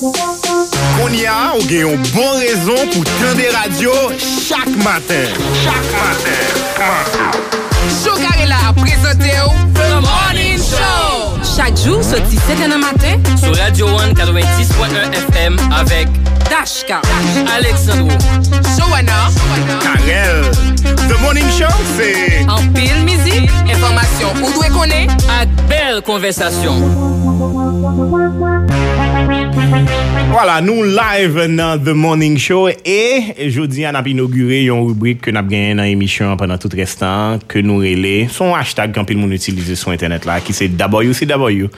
Konya ou gen yon bon rezon pou tende radio chak maten. Chak maten. Choukarela a prezente ou The Morning Show. Chak jou soti 7 an an maten. Sou Radio 1 96.1 FM avek Dashka. Alexandro. Joanna Karel. The Morning Show, se... An pil mizi Informasyon ou dwe kone Ak bel konversasyon Voilà, nou live nan The Morning Show. E jodi an ap inaugure yon rubrik ke nap genyen nan emisyon pendant tout restan ke nou rele son hashtag kan pil moun utilize son internet la ki se WCW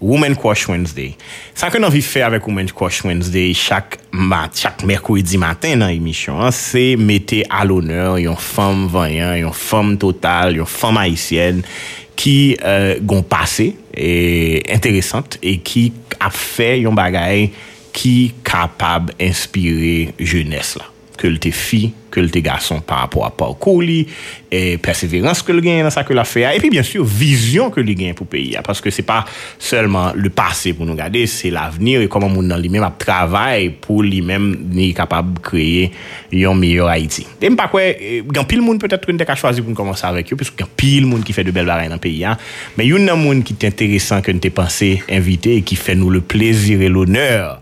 Women Crush Wednesday. Sa ke nan vi fe avèk Women Crush Wednesday chak, mat, chak merkwedi matin nan emisyon, se mette al oneur yon fom vanyan, yon fom total, yon fom haisyen ki euh, gon pase, e interesante, e ki ap fe yon bagay ki kapab inspire jeunesse la. ke lte fi, ke lte gason par rapport a parkou li, e perseverans ke l gen nan sa ke la fe a, epi bien sur vizyon ke li gen pou peyi a, paske se pa selman le pase pou nou gade, se l'avenir e koman moun nan li men ap travay pou li men ni kapab kreye yon miyor Haiti. Dem pa kwe, e, gen pil moun petet kwen dek a chwazi pou nou komanse avek yo, piske gen pil moun ki fe de bel baray nan peyi a, men yon nan moun ki te interesan ke nou te panse invite e ki fe nou le plezir e l'oneur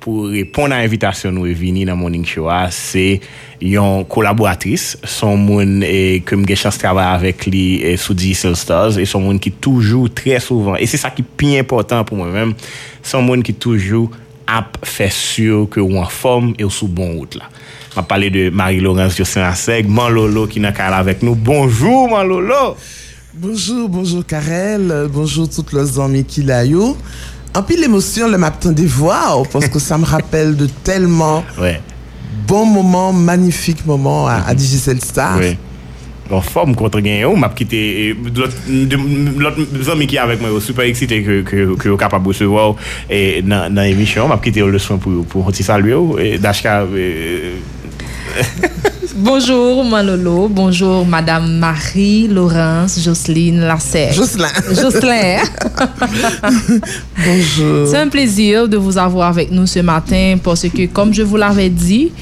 pou repon nan evitasyon nou e vini nan Morning Show a, se yon kolaboratris, son moun e, kem gen chans travay avèk li e, sou Diesel Stars, e son moun ki toujou trè souvan, e se sa ki pi important pou mwen mèm, son moun ki toujou ap fè sur ke ou an form e ou sou bon out la. Ma pale de Marie-Laurence Jossin-Asseg, Man Lolo ki nan kal avèk nou. Bonjour Man Lolo! Bonjour, bonjour Karel, bonjour tout los zanmi ki la yo. Anpil emosyon le map tan de vwa ou, pasko sa m rappel de telman ouais. bon mouman, magnifik mouman a Digicel Star. Oui. Gon form kontre gen yo, map ki te, lot zami ki avek mwen yo super eksite ki yo kapab ou se waw nan emisyon, map ki te yo le swan pou konti salwe yo, dashka... Bonjour Manolo, bonjour Madame Marie-Laurence Jocelyne Lasserre. Jocelyn. Jocelyn. Bonjour. C'est un plaisir de vous avoir avec nous ce matin parce que, comme je vous l'avais dit,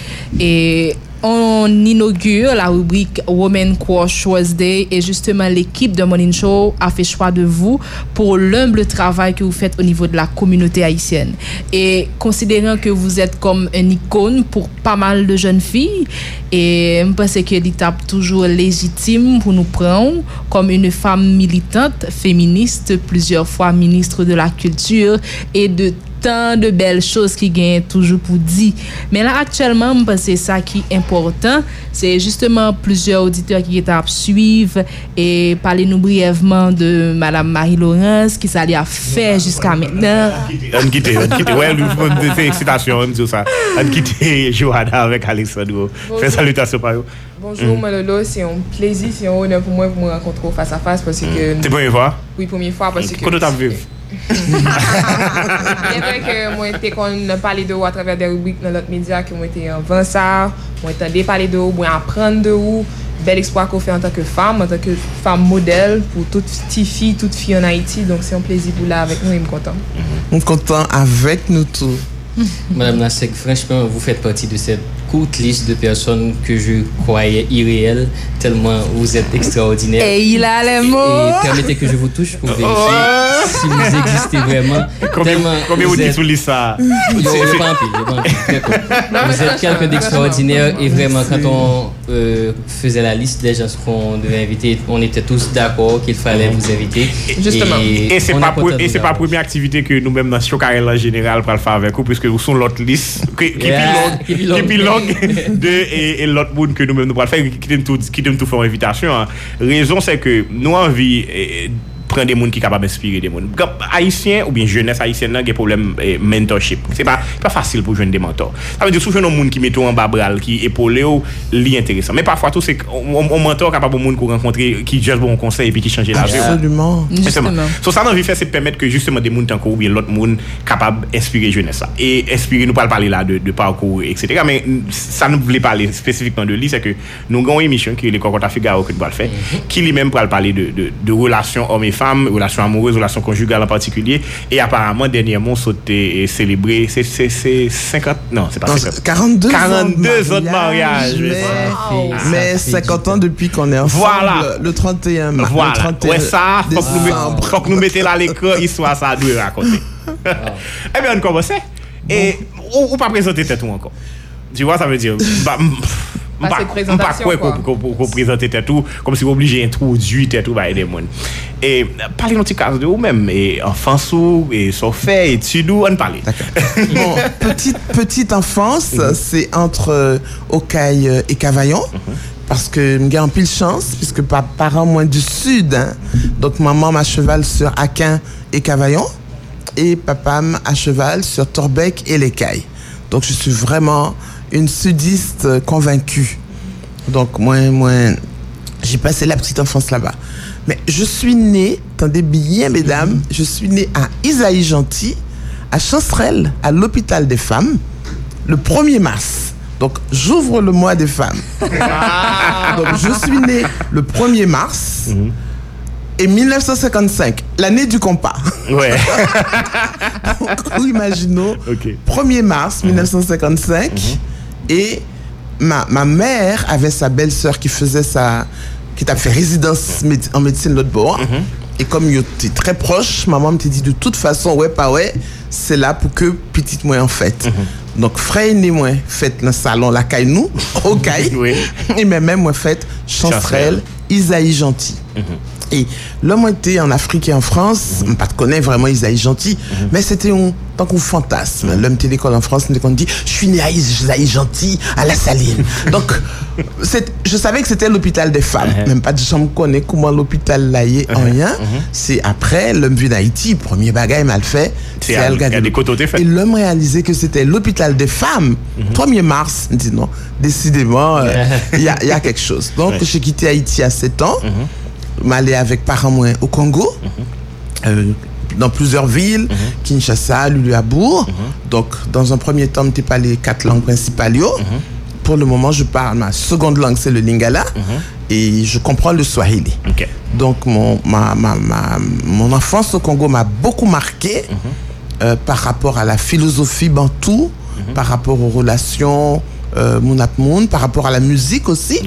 et on inaugure la rubrique Women Crush Wednesday et justement l'équipe de Morning Show a fait choix de vous pour l'humble travail que vous faites au niveau de la communauté haïtienne. Et considérant que vous êtes comme une icône pour pas mal de jeunes filles, et je pense que l'étape toujours légitime pour nous prendre comme une femme militante, féministe, plusieurs fois ministre de la culture et de tan de bel chos ki gen toujou pou di. Men la aktuelman mpase sa ki important, se justeman plusieurs auditeurs ki get ap suive e pale nou briyevman de Madame Marie-Laurence ki sa li a fe jiska maintenant. An kite, an kite, wè, mwen se eksitasyon, mwen se sa. An kite Johanna avèk Alexandro. Fè salutasyon pa yo. Bonjour mm. Malolo, c'est un plaisir, c'est un honneur pour moi pour me rencontrer face à face parce que... Mm. C'est la première fois Oui, première fois parce mm. que... Quand tu as vu Mwen ven ke mwen te kon pale de ou a traver de rubrik nan lot media Ke mwen te yon vansar, mwen te de pale de ou, mwen apren de ou. Bel eksploit ko fe an tanke fam, an tanke fam model Pou tout ti fi, tout fi an Haiti Donk se yon plezi pou la avek nou, yon kontan Mwen kontan avek nou tou Madame Nasek, franchement, vous faites partie de cette courte liste de personnes que je croyais irréelles, tellement vous êtes extraordinaire. Et il a les mots. Et permettez que je vous touche pour vérifier oh. si vous existez vraiment. Combien vous dites sous ça non, non, Vous êtes non, quelqu'un d'extraordinaire et vraiment, quand on euh, faisait la liste des gens qu'on devait inviter, on était tous d'accord qu'il fallait vous inviter. Justement. Et, et c'est pas, pour, et pas la première activité que nous-mêmes dans Chocarel en général pour le faire avec vous, puisque nous sommes l'autre liste qui pilote. blog de et, et l'autre monde que nous-mêmes nous pourrons faire, qui t'aime tout, tout faire invitation. Hein. Raison, c'est que nous, envie pren de moun ki kapab inspire de moun. Haitien ou bien jeunesse haitien nan gen problem eh, mentorship. Se pa, pa fasil pou jwen de mentor. Sa ve di sou jwen nou moun ki meto an babral, ki epole ou li enteresan. Men pafwa tou se on mentor kapab ou moun kou renkontre ki jes bon konsey epi ki chanje la ve. Absolument. So sa nan vi fè se pèmèt ke justement de moun tankou ou bien lot moun kapab inspire jeunesse sa. E inspire nou pal pale la de, de parkour etc. Men sa nou vle pale spesifikman de li se ke nou gen yon emisyon ki le Kokota Figaro ki nou pal fè ki li men pal pale de, de, de relasyon homme et femmes, relations amoureuses, relations conjugales en particulier. Et apparemment, dernièrement, sauté et célébré, c'est c'est- c'est 50, non, c'est pas Non, 50. c'est 42, 42 ans de mariage, mais mais, ça- Wow. mais Ça fait 50 du ans depuis qu'on est ensemble. Voilà. Le 31 mars. Voilà. Le 31 Ouais, ça, faut que, nous, décembre. met- faut que nous mettons là l'écran, histoire ça doit raconter. eh bien, on commence. Et, ou, ou pas présenter tête ou encore. Tu vois, ça veut dire, bah, m- Pas pas cette pas présentation, quoi quoi. qu'on qu'on- qu'on présente tête ou comme si vous obligé d'introduire tête ou bah aider monde. Et euh, parlez un petit cas de vous-même et enfance ou et so fait études ou on parle. Bon, petite, petite enfance, Mhm. c'est entre euh, Ocaille euh, et Cavaillon. Mhm. Parce que j'ai en pile chance, puisque par parents moins du sud. hein. Donc maman m'a cheval sur Aquin et Cavaillon. Et papa m'a à cheval sur Torbec et les Cailles. Donc je suis vraiment une sudiste convaincue. Donc moi, moi j'ai passé la petite enfance là-bas. Mais je suis née, attendez bien mesdames, je suis née à Isaïe Gentil, à Chancerelle, à l'hôpital des femmes, le 1er mars. Donc j'ouvre le mois des femmes. Donc je suis née le 1er mars et 1955, l'année du compas. Ouais. Donc imaginons, Ok. 1er mars 1955 et ma, ma mère avait sa belle-sœur qui faisait sa qui t'a fait résidence méde- en médecine l'autre bord. Et comme il était très proche maman me dit de toute façon ouais pas ouais c'est là pour que petite moi en fait. Donc frère et moi fait dans le salon la caille nous au caille. Oui. et même moi fait chancerelle. Isaïe gentil et l'homme était en Afrique et en France, on pas te connaît vraiment Isaïe gentil, mais c'était un tant qu'on fantasme. L'homme était l'école en France, on dit je suis né à Isaïe gentil à la Saline. Donc je savais que c'était l'hôpital des femmes, même pas de chambre connaît comment l'hôpital là y est en rien. C'est après l'homme vu d'Haïti, premier bagage mal fait, C'est à- à des côtés fait. Et l'homme réalisait que c'était l'hôpital des femmes. 1er mars, il dit non, décidément, euh, il y, a, il y a quelque chose. Donc, Ouais. j'ai quitté Haïti à 7 ans, m'aller avec parents moins au Congo, euh, dans plusieurs villes, Kinshasa, Luluabourg. Donc, dans un premier temps, je pas les quatre langues principales. Pour le moment, je parle, ma seconde langue, c'est le Lingala, et je comprends le Swahili. Donc, mon, ma, ma, ma- mon enfance au Congo m'a beaucoup marqué euh, par rapport à la philosophie bantou, par rapport aux relations euh, moun, par rapport à la musique aussi.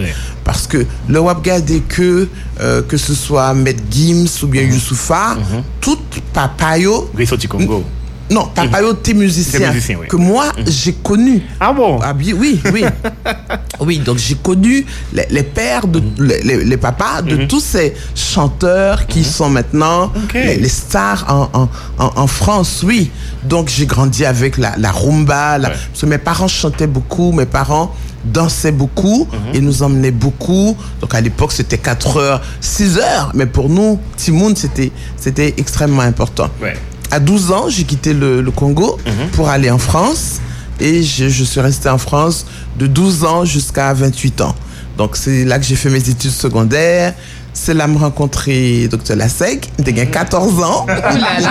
Parce que le wap gade que, euh, que ce soit Maître Gims ou bien Youssoufa, tout papayo, Congo. Non, papayo, t'es musicien, T'es musicien, oui. que moi, j'ai connu. Ah bon? Ah oui, oui. oui, donc j'ai connu les, les pères, de, les, les- les papas de tous ces chanteurs qui sont maintenant les, stars en, en, en, en France, oui. Donc j'ai grandi avec la, la rumba, la- Ouais. parce que mes parents chantaient beaucoup, mes parents dansaient beaucoup et nous emmenaient beaucoup. Donc à l'époque c'était 4 heures, 6 heures, mais pour nous, Timoun, c'était c'était extrêmement important. Ouais. À 12 ans, j'ai quitté le, le Congo pour aller en France. Et je, je suis resté en France de 12 ans jusqu'à 28 ans. Donc c'est là que j'ai fait mes études secondaires. C'est là que j'ai rencontré Dr. Lasseg. J'ai 14 ans. Ouh là là.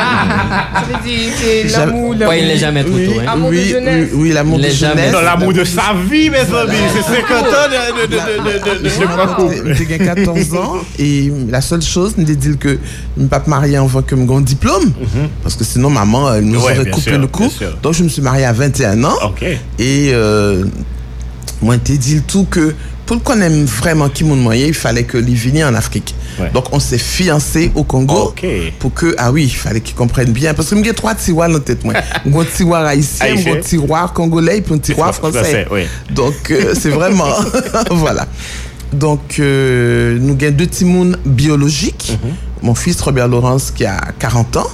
Ça veut dire c'est l'amour, Ouais, il n'est jamais trop Oui, tôt. hein. Amour de oui, jeunesse. oui, oui, l'amour Il de jeunesse. L'amour de sa vie, mes amis. C'est 50 ans de, de, de, de, de, de, de parcours. J'ai 14 ans et la seule chose, de dire que je ne pas marier avant que mon diplôme. Parce que sinon, maman elle nous Mhm. Aurait coupé le cou. bien sûr. Donc, je me suis marié à 21 ans. Ok. Et moi, t'ai dit le tout que pour qu'on aime vraiment qui mon moyen, il fallait que lui vienne en Afrique. Ouais. Donc, on s'est fiancé au Congo. Ok. Pour que, ah oui, il fallait qu'il comprenne bien. Parce que j'ai trois tiroirs dans la tête, moi. Un tiroir haïtien, Haïtien. un tiroir congolais puis un tiroir Français, oui. Donc, euh, c'est vraiment. voilà. Donc, euh, nous avons deux timouns biologiques. Mhm. Mon fils Robert Laurence qui a 40 ans,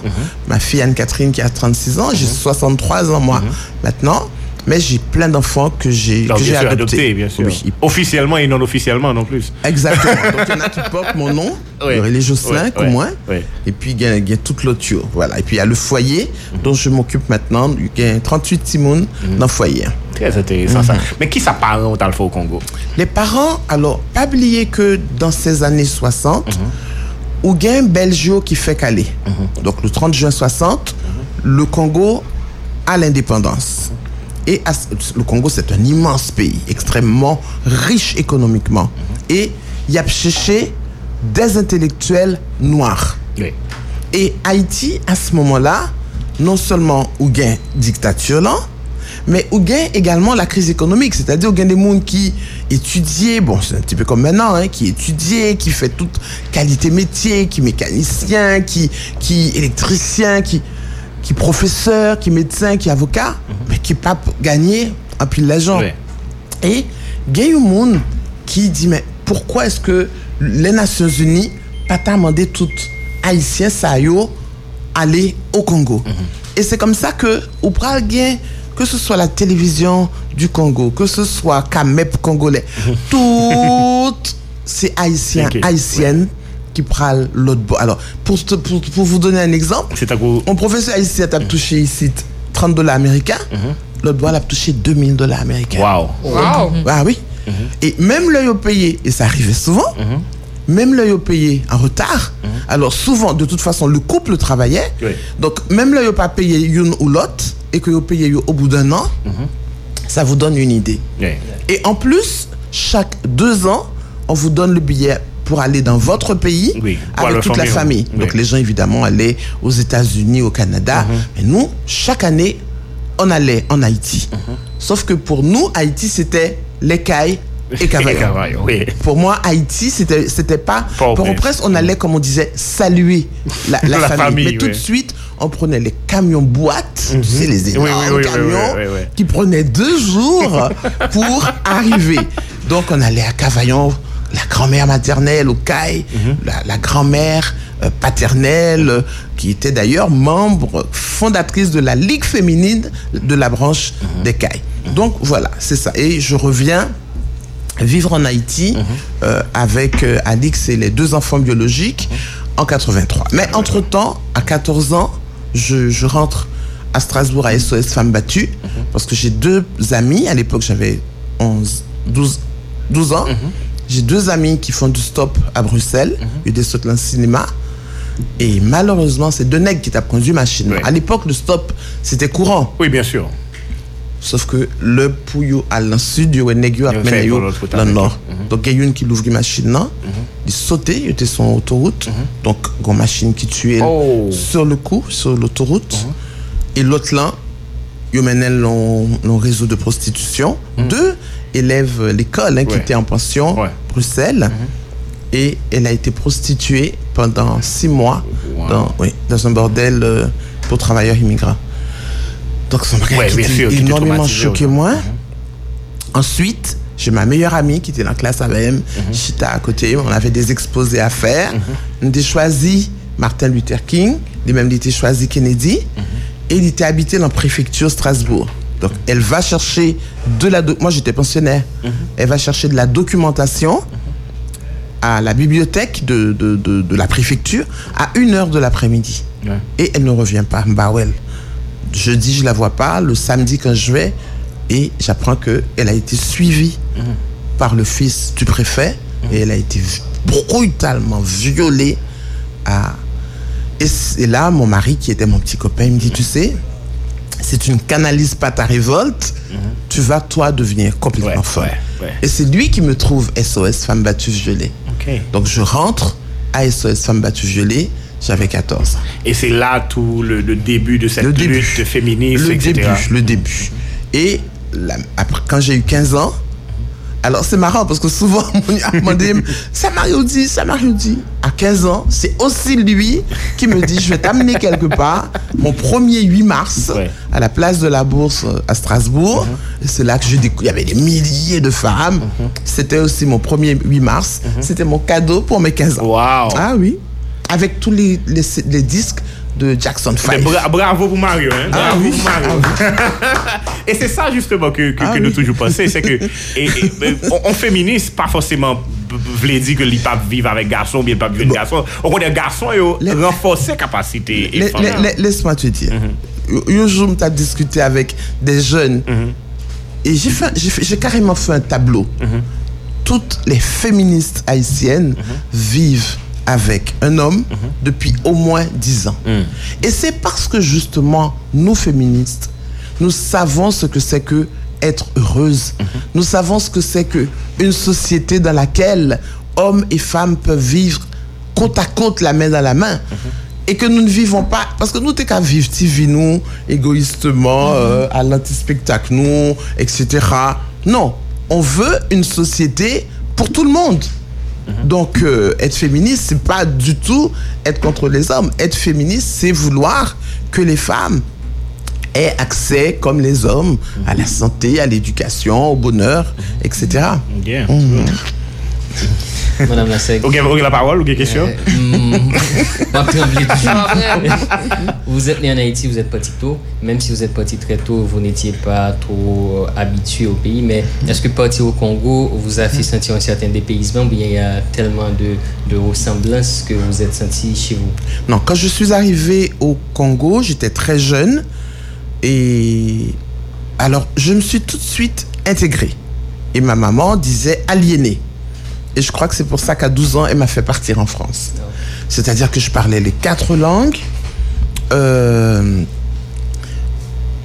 ma fille Anne-Catherine qui a 36 ans, Mhm. j'ai 63 ans moi maintenant, mais j'ai plein d'enfants que j'ai bien adoptés. adopté, bien sûr. Oui, Officiellement et non officiellement non plus. exactement. Donc il y en a qui portent mon nom, Oui. les Jocelyn Oui, comme oui, moi, oui. et puis il y a, il y a toute l'autre. Voilà. Et puis il y a le foyer Mhm. dont je m'occupe maintenant. Il y a 38 timouns dans le foyer. Très intéressant ça. Mais qui ça parent au Talfo au Congo? Les parents, alors, pas oublier que dans ces années 60, Mhm. ou il un Belgio qui fait caler. Donc, le 30 juin 60, le Congo a l'indépendance. Et le Congo, c'est un immense pays, extrêmement riche économiquement. Et il y a cherché des intellectuels noirs. Oui. Et Haïti, à ce moment-là, non seulement ou gain dictature là, mais ou gain également la crise économique. C'est-à-dire ou gain des gens qui étudiaient, bon, c'est un petit peu comme maintenant, hein, qui étudiaient, qui fait toute qualité métier, qui mécanicien, qui, qui électricien, qui, qui professeur, qui médecin, qui avocat, mais qui pas gagné un pile l'argent. Oui. Et il y a un monde qui dit mais pourquoi est-ce que les Nations Unies pas demandé tout haïtien ça yo aller au Congo? Et c'est comme ça que au gain que ce soit la télévision du Congo, que ce soit Camep congolais, toutes ces haïtiens haïtiennes qui prennent l'autre bord. Alors pour, te- pour, pour vous donner un exemple, C'est à cause. mon professeur haïtien a touché ici 30 dollars américains, l'autre bord a touché 2000 dollars américains. Wow. Wow! Ah oui. Et même l'œil au payé, et ça arrivait souvent, même l'œil au payé en retard. Alors souvent, de toute façon, le couple travaillait. Oui. Donc même l'œil au pas payé une ou l'autre, et que vous payez au bout d'un an, ça vous donne une idée. Oui. Et en plus, chaque deux ans, on vous donne le billet pour aller dans votre pays Oui, avec toute la famille, oui. Donc les gens, évidemment, allaient aux États-Unis, au Canada. Mhm. Mais nous, chaque année, on allait en Haïti. Mhm. Sauf que pour nous, Haïti, c'était les cailles et Cavaillon. Oui. Pour moi, Haïti, c'était c'était pas. Port-au-Prince. Pour presse, on allait, comme on disait, saluer la, la La famille. famille, Mais tout de suite, on prenait les camions boîtes, tu sais, les énormes oui, oui, camions, qui prenaient deux jours pour arriver. Donc, on allait à Cavaillon, la grand-mère maternelle, au CAI, Mhm. la, la grand-mère euh, paternelle, euh, qui était d'ailleurs membre fondatrice de la Ligue féminine de la branche Mhm. des CAI. Donc, voilà, c'est ça. Et je reviens vivre en Haïti Mhm. euh, avec Alix et les deux enfants biologiques en 83. Mais entre-temps, à 14 ans, je, je rentre à Strasbourg à SOS Femmes Battues parce que j'ai deux amis, à l'époque j'avais 11, 12, 12 ans, j'ai deux amis qui font du stop à Bruxelles, et des sauts dans le cinéma. Et malheureusement, c'est deux nègres qui t'ont conduit machine. À l'époque, le stop, c'était courant. Oui, bien sûr. Sauf que le pouillou à l'en sud, il y a un nègre l'autre côté dans le nord. Donc, il y a une qui l'ouvre machine là, il sautait, il était sur l'autoroute. Donc, une machine qui tuait Oh. sur le coup, sur l'autoroute. Et l'autre là, il menait le réseau de prostitution. Deux élèves l'école hein, qui Ouais. étaient en pension, Ouais. Bruxelles. Et elle a été prostituée pendant six mois Wow. dans, oui, dans un bordel euh, pour travailleurs immigrants. Donc, ça m'a Ouais, était énormément choqué moi. Ensuite, j'ai ma meilleure amie qui était dans la classe avec elle, Chita à côté. On avait des exposés à faire. On a choisi Martin Luther King. Il même était choisi Kennedy. Et il était habité dans la préfecture Strasbourg. Donc, elle va chercher de la... Moi, j'étais pensionnaire. Elle va chercher de la documentation à la bibliothèque de, de, de, de la préfecture à 1h de l'après-midi. Ouais. Et elle ne revient pas. Bah ouais. Jeudi, je la vois pas. Le samedi, quand je vais, et j'apprends qu'elle a été suivie par le fils du préfet et elle a été brutalement violée. À... Et là, mon mari, qui était mon petit copain, il me dit, tu sais, si tu ne canalises pas ta révolte, tu vas, toi, devenir complètement Ouais, folle. ouais, ouais. Et c'est lui qui me trouve SOS Femme battue violée. OK. Donc je rentre à SOS Femme battue violée, j'avais 14 ans. Et c'est là tout le, le début de cette Le début. lutte féministe, le etc. début, le début. Et la- après, quand j'ai eu 15 ans, alors c'est marrant parce que souvent on a demandé ça m'a rien dit, ça m'a rien dit. À 15 ans, c'est aussi lui qui me dit je vais t'amener quelque part mon premier 8 mars Ouais. à la place de la Bourse euh, à Strasbourg. Et c'est là que je découvre il y avait des milliers de femmes. C'était aussi mon premier 8 mars. C'était mon cadeau pour mes 15 ans. Wow. Ah oui. Avec tous les, les, les disques de Jackson Mais 5. bra- bravo pour Mario. Hein? Ah bravo oui. pour Mario. et c'est ça justement que, que, Ah que oui. nous toujours pensons, c'est que et, et, on, on féministe pas forcément voulait dire que les pas vivre avec garçon, bien pas vivre avec garçon. On connaît garçon et Les- renforcer capacité. et Laisse-moi te dire. Un jour, tu as discuté avec des jeunes et j'ai fait- j'ai fait- j'ai carrément fait un tableau. Toutes les féministes haïtiennes vivent avec un homme depuis au moins 10 ans. Et c'est parce que justement, nous féministes, nous savons ce que c'est que être heureuse. Nous savons ce que c'est que une société dans laquelle hommes et femmes peuvent vivre côte à côte, la main dans la main. Et que nous ne vivons pas, parce que nous, t'es qu'à vivre, tu vis nous, égoïstement, euh, à l'anti-spectacle, nous, etc. Non, on veut une société pour tout le monde. Donc, euh, être féministe, c'est pas du tout être contre les hommes. Être féministe, c'est vouloir que les femmes aient accès, comme les hommes, à la santé, à l'éducation, au bonheur, etc. Madame Lasseg. Ok, ok, la parole, ok, question? Hmm, pas trembler toujours. Ah, vrai. Vous êtes né en Haïti, vous êtes parti tôt. Même si vous êtes parti très tôt, vous n'étiez pas trop euh, habitué au pays. Mais est-ce que partir au Congo vous a fait sentir un certain dépaysement ou bien il y a tellement de, de ressemblances que vous êtes senti chez vous? Non, quand je suis arrivé au Congo, j'étais très jeune. Et alors, je me suis tout de suite intégré. Et ma maman disait aliéné. Et je crois que c'est pour ça qu'à 12 ans, elle m'a fait partir en France. C'est-à-dire que je parlais les quatre langues. Euh,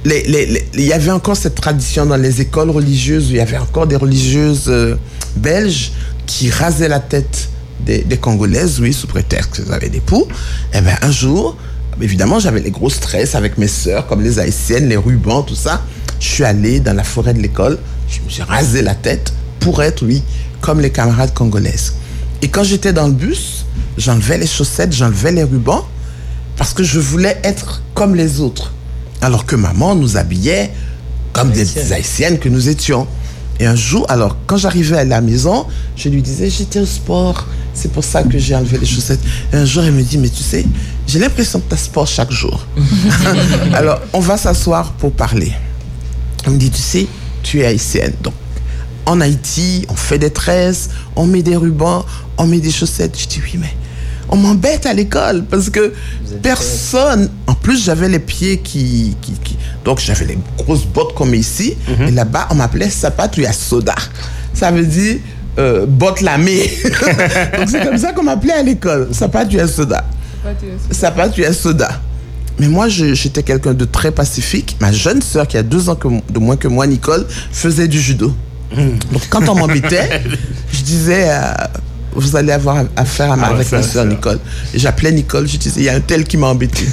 il y avait encore cette tradition dans les écoles religieuses, où il y avait encore des religieuses euh, belges qui rasaient la tête des, Congolaises, oui, sous prétexte qu'elles avaient des poux. Et bien un jour, évidemment, j'avais les gros stress avec mes sœurs, comme les haïtiennes, les rubans, tout ça. Je suis allé dans la forêt de l'école, je me suis rasé la tête pour être, oui, comme les camarades congolaises. Et quand j'étais dans le bus, j'enlevais les chaussettes, j'enlevais les rubans, parce que je voulais être comme les autres. Alors que maman nous habillait comme des Haïtiennes. haïtiennes que nous étions. Et un jour, alors, quand j'arrivais à la maison, je lui disais, j'étais au sport, c'est pour ça que j'ai enlevé les chaussettes. Et un jour, elle me dit, mais tu sais, j'ai l'impression que tu as sport chaque jour. alors, on va s'asseoir pour parler. Elle me dit, tu sais, tu es haïtienne. Donc, en Haïti, on fait des tresses, on met des rubans, on met des chaussettes. Je dis, oui, mais on m'embête à l'école parce que personne. En plus, j'avais les pieds qui. qui- qui- donc, j'avais les grosses bottes comme ici. Et là-bas, on m'appelait Sapatuya Soda. Ça veut dire euh, botte lamée. donc, c'est comme ça qu'on m'appelait à l'école. Sapatuya Soda. Es soda. Mais moi, j'étais quelqu'un de très pacifique. Ma jeune sœur, qui a deux ans que- de moins que moi, Nicole, faisait du judo. Donc, quand on m'embêtait, je disais, euh, vous allez avoir affaire à ma, Ah, avec ma sœur ça. Nicole. Et j'appelais Nicole, je disais, il y a un tel qui m'a embêté.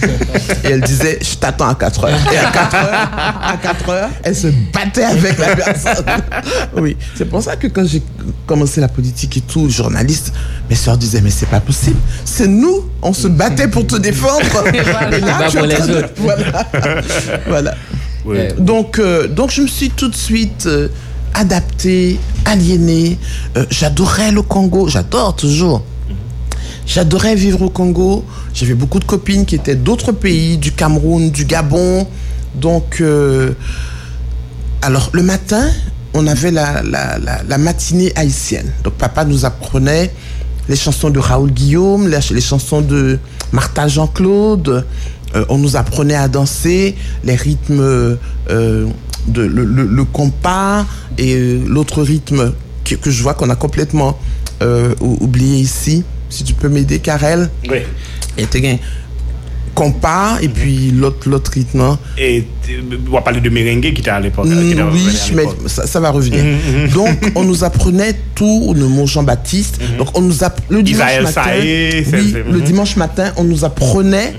Et elle disait, je t'attends à 4 heures. Et à 4 heures, à 4 heures, elle se battait avec la personne. Oui, c'est pour ça que quand j'ai commencé la politique et tout, journaliste, mes sœurs disaient, mais c'est pas possible. C'est nous, on se battait pour te défendre. Et Pas tu es en pour les train de- autres. Voilà. voilà. Oui. Donc, euh, donc je me suis tout de suite euh, adapté, aliéné. Euh, j'adorais le Congo, j'adore toujours. J'adorais vivre au Congo. J'avais beaucoup de copines qui étaient d'autres pays, du Cameroun, du Gabon. Donc, euh, alors le matin, on avait la, la, matinée haïtienne. Donc papa nous apprenait les chansons de Raoul Guillaume, les, chansons de Martha Jean-Claude. Euh, on nous apprenait à danser les rythmes, de, le, le- le compas et euh, l'autre rythme que, que je vois qu'on a complètement euh, ou- oublié ici. Si tu peux m'aider, Karel. Oui. Et t'es gagné. Compas et puis l'autre l'autre rythme. hein. Et tu- on va parler de merengue qui était à l'époque. Mm, oui, mais ça, ça va revenir. Donc, on nous apprenait tout, le mot Jean-Baptiste. Donc, on nous app- le dimanche Isaël matin, Saé, oui, le mhm. dimanche matin, on nous apprenait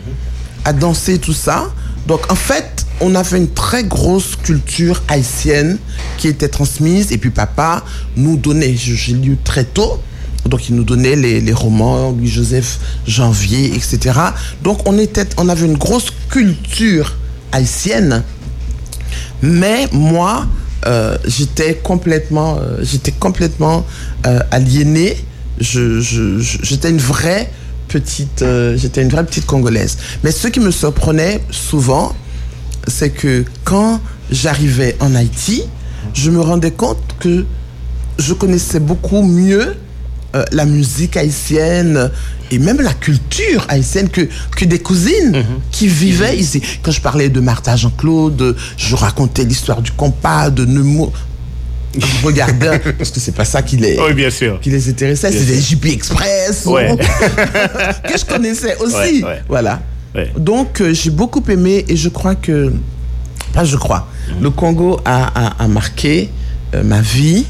à danser tout ça. Donc, en fait, on avait une très grosse culture haïtienne qui était transmise. Et puis, papa nous donnait, j'ai lu très tôt, donc il nous donnait les, romans, Louis-Joseph Janvier, etc. Donc, on, était, on avait une grosse culture haïtienne. Mais moi, euh, j'étais complètement, euh, j'étais complètement euh, aliéné. Je, j'étais une vraie petite, j'étais une vraie petite congolaise. Mais ce qui me surprenait souvent, c'est que quand j'arrivais en Haïti, je me rendais compte que je connaissais beaucoup mieux euh, la musique haïtienne et même la culture haïtienne que, que des cousines qui vivaient ici. Quand je parlais de Martha Jean-Claude, je racontais l'histoire du compas, de Nemours. Je regardais, parce que c'est pas ça qui les, Oui, bien sûr. qui les intéressait, c'était. JP Express, Ouais. que je connaissais aussi. Ouais, ouais. Voilà. Ouais. Donc, euh, j'ai beaucoup aimé et je crois que, pas je crois, le Congo a, a- a marqué euh, ma vie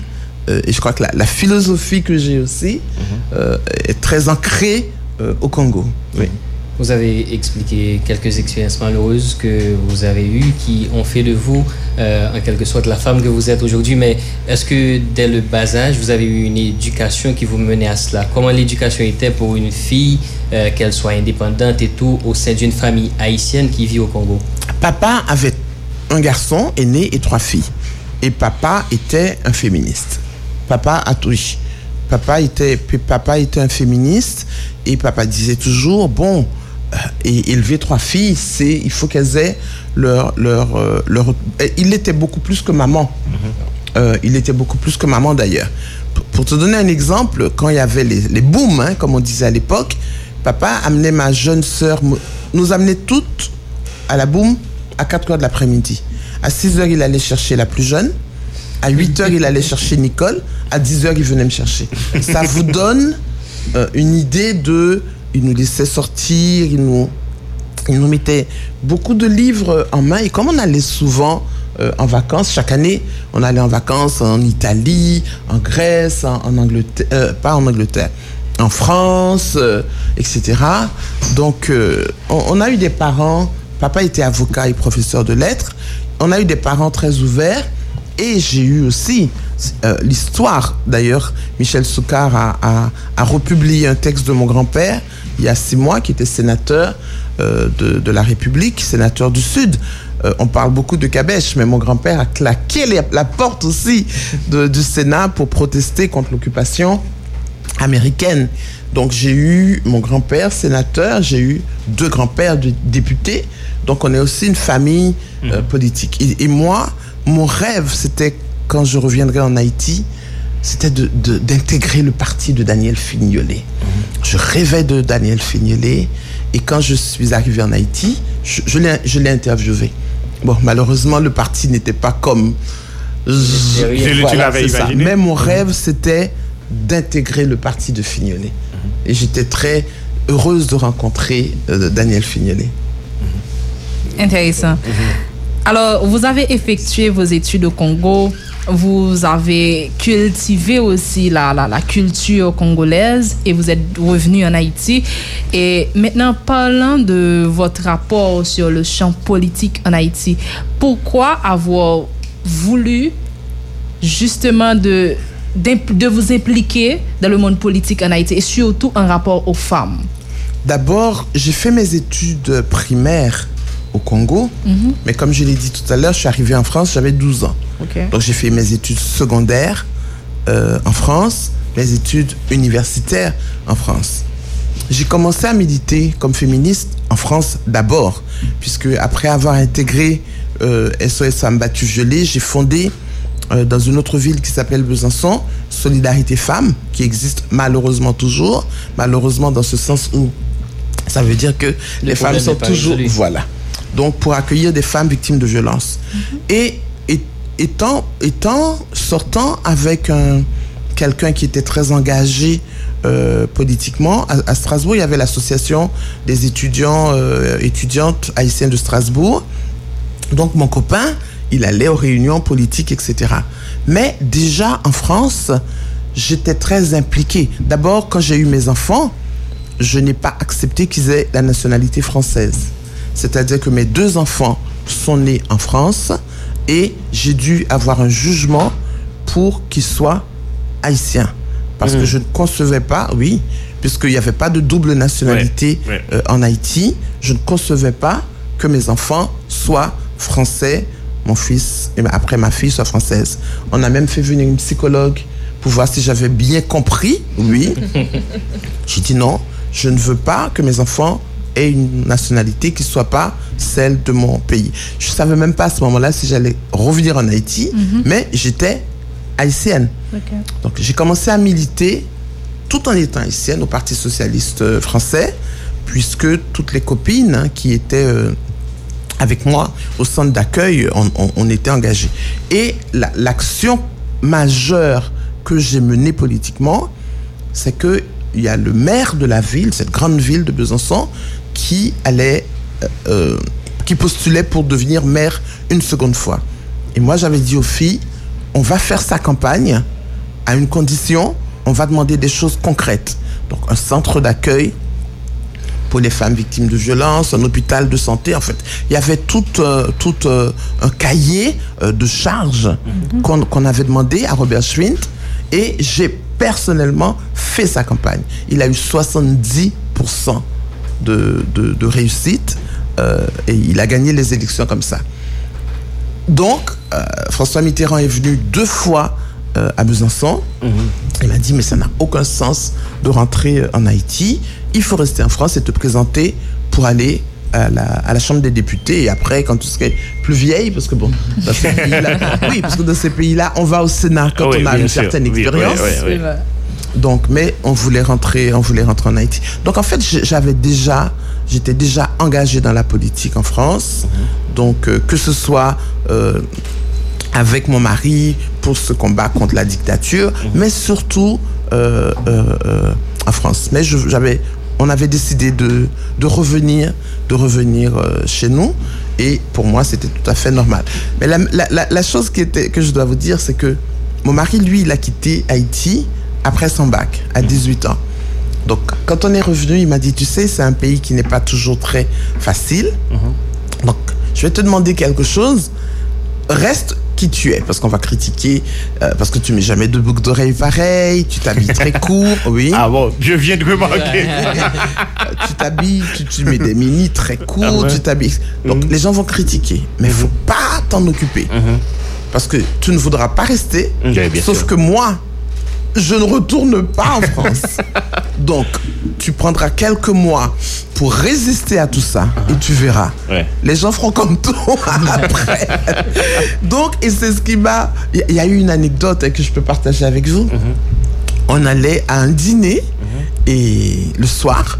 euh, et je crois que la, la philosophie que j'ai aussi euh, est très ancrée au Congo. Oui. Vous avez expliqué quelques expériences malheureuses que vous avez eues qui ont fait de vous, euh, en quelque sorte, la femme que vous êtes aujourd'hui. Mais est-ce que dès le bas âge, vous avez eu une éducation qui vous menait à cela? Comment l'éducation était pour une fille, euh, qu'elle soit indépendante et tout, au sein d'une famille haïtienne qui vit au Congo? Papa avait un garçon aîné et trois filles. Et papa était un féministe. Papa a tout. Papa était, papa était un féministe et papa disait toujours, bon, et élever trois filles, c'est il faut qu'elles aient leur leur euh, leur. Il était beaucoup plus que maman. Euh, il était beaucoup plus que maman d'ailleurs. Pour, pour te donner un exemple, quand il y avait les, les booms, hein, comme on disait à l'époque, papa amenait ma jeune sœur, nous amenait toutes à la boum à 4 heures de l'après-midi. À 6 heures, il allait chercher la plus jeune. À 8 heures, il allait chercher Nicole. À 10 heures, il venait me chercher. Ça vous donne euh, une idée de il nous laissait sortir, il nous, mettait beaucoup de livres en main. Et comme on allait souvent euh, en vacances, chaque année, on allait en vacances en Italie, en Grèce, en, Angleterre, euh, pas en Angleterre, en France, euh, etc. Donc, on, on, a eu des parents, papa était avocat et professeur de lettres, on a eu des parents très ouverts. Et j'ai eu aussi euh, l'histoire, d'ailleurs, Michel Soukar a, a, a, republié un texte de mon grand-père il y a six mois, qui était sénateur euh, de, de, la République, sénateur du Sud. Euh, on parle beaucoup de Cabèche, mais mon grand-père a claqué les, la porte aussi de, du Sénat pour protester contre l'occupation américaine. Donc j'ai eu mon grand-père sénateur, j'ai eu deux grands-pères députés. Donc on est aussi une famille euh, politique. Et, et, moi, mon rêve, c'était quand je reviendrai en Haïti, c'était d'intégrer de, de, le parti de Daniel Fignolet. Mmh. Je rêvais de Daniel Fignolet. Et quand je suis arrivé en Haïti, je, je l'ai interviewé. Bon, malheureusement, le parti n'était pas comme... Je, voilà, Mais mon rêve, c'était d'intégrer le parti de Fignolet. Mmh. Et j'étais très heureuse de rencontrer euh, Daniel Fignolet. Mmh. Intéressant. Alors, vous avez effectué vos études au Congo, vous avez cultivé aussi la, la, culture congolaise et vous êtes revenu en Haïti. Et maintenant, parlant de votre rapport sur le champ politique en Haïti, pourquoi avoir voulu justement de, de vous impliquer dans le monde politique en Haïti et surtout en rapport aux femmes? D'abord, j'ai fait mes études primaires au Congo. Mm -hmm. Mais comme je l'ai dit tout à l'heure, je suis arrivé en France, j'avais 12 ans. Okay. Donc j'ai fait mes études secondaires euh, en France, mes études universitaires en France. J'ai commencé à militer comme féministe en France d'abord, puisque après avoir intégré euh, SOS Femmes Battues Gelées, j'ai fondé euh, dans une autre ville qui s'appelle Besançon, Solidarité Femmes, qui existe malheureusement toujours, malheureusement dans ce sens où ça veut dire que les, les femmes sont toujours... Résolu. Voilà donc pour accueillir des femmes victimes de violences. Mm -hmm. Et, et étant, étant, sortant avec un, quelqu'un qui était très engagé euh, politiquement, à, à, Strasbourg, il y avait l'association des étudiants, euh, étudiantes haïtiennes de Strasbourg. Donc mon copain, il allait aux réunions politiques, etc. Mais déjà en France, j'étais très impliqué. D'abord, quand j'ai eu mes enfants, je n'ai pas accepté qu'ils aient la nationalité française. C'est-à-dire que mes deux enfants sont nés en France et j'ai dû avoir un jugement pour qu'ils soient haïtiens. Parce mmh. que je ne concevais pas, oui, puisqu'il n'y avait pas de double nationalité ouais, ouais. Euh, en Haïti, je ne concevais pas que mes enfants soient français, mon fils et après ma fille soit française. On a même fait venir une psychologue pour voir si j'avais bien compris, oui. j'ai dit non, je ne veux pas que mes enfants et une nationalité qui ne soit pas celle de mon pays. Je ne savais même pas à ce moment-là si j'allais revenir en Haïti, mm -hmm. mais j'étais haïtienne. Okay. Donc j'ai commencé à militer tout en étant haïtienne au Parti socialiste français, puisque toutes les copines hein, qui étaient euh, avec moi au centre d'accueil, on, on, on, était engagés. Et l'action la, majeure que j'ai menée politiquement, c'est que il y a le maire de la ville, cette grande ville de Besançon, qui allait, euh, qui postulait pour devenir maire une seconde fois. Et moi, j'avais dit aux filles, on va faire sa campagne à une condition, on va demander des choses concrètes. Donc, un centre d'accueil, pour les femmes victimes de violences, un hôpital de santé. En fait, il y avait tout, euh, tout euh, un cahier euh, de charges qu'on qu'on avait demandé à Robert Schwint et j'ai personnellement fait sa campagne. Il a eu 70% de, de, de réussite euh, et il a gagné les élections comme ça. Donc, euh, François Mitterrand est venu deux fois euh, à Besançon. Il m'a dit, mais ça n'a aucun sens de rentrer en Haïti. Il faut rester en France et te présenter pour aller à la, à la Chambre des députés. Et après, quand tu serais plus vieille, parce que bon, dans ces pays-là, oui, parce que dans ces pays-là, on va au Sénat quand Oui, on a une sûr. certaine Oui, oui, expérience. oui. Donc, mais on voulait rentrer, on voulait rentrer en Haïti. Donc, en fait, j'avais déjà, j'étais déjà engagé dans la politique en France. Donc, euh, que ce soit euh, avec mon mari pour ce combat contre la dictature, mais surtout euh, en France. Mais j'avais, on avait décidé de, de revenir, de revenir chez nous. Et pour moi, c'était tout à fait normal. Mais la- la chose qui était, que je dois vous dire, c'est que mon mari, lui, il a quitté Haïti après son bac, à 18 ans. Donc, quand on est revenu, il m'a dit, tu sais, c'est un pays qui n'est pas toujours très facile. Donc, je vais te demander quelque chose. Reste qui tu es, parce qu'on va critiquer, euh, parce que tu mets jamais de boucles d'oreilles pareilles, tu t'habilles très court, oui. Ah bon, je viens de remarquer. Tu t'habilles, tu, tu mets des mini très courts, Ah ouais. tu t'habilles. Donc les gens vont critiquer, mais il faut pas t'en occuper. Parce que tu ne voudras pas rester, sauf sûr. que moi, je ne retourne pas en France. Donc, tu prendras quelques mois pour résister à tout ça et tu verras. Ouais. Les gens feront comme toi après. Donc, et c'est ce qui m'a. Il y- a eu une anecdote que je peux partager avec vous. On allait à un dîner et le soir.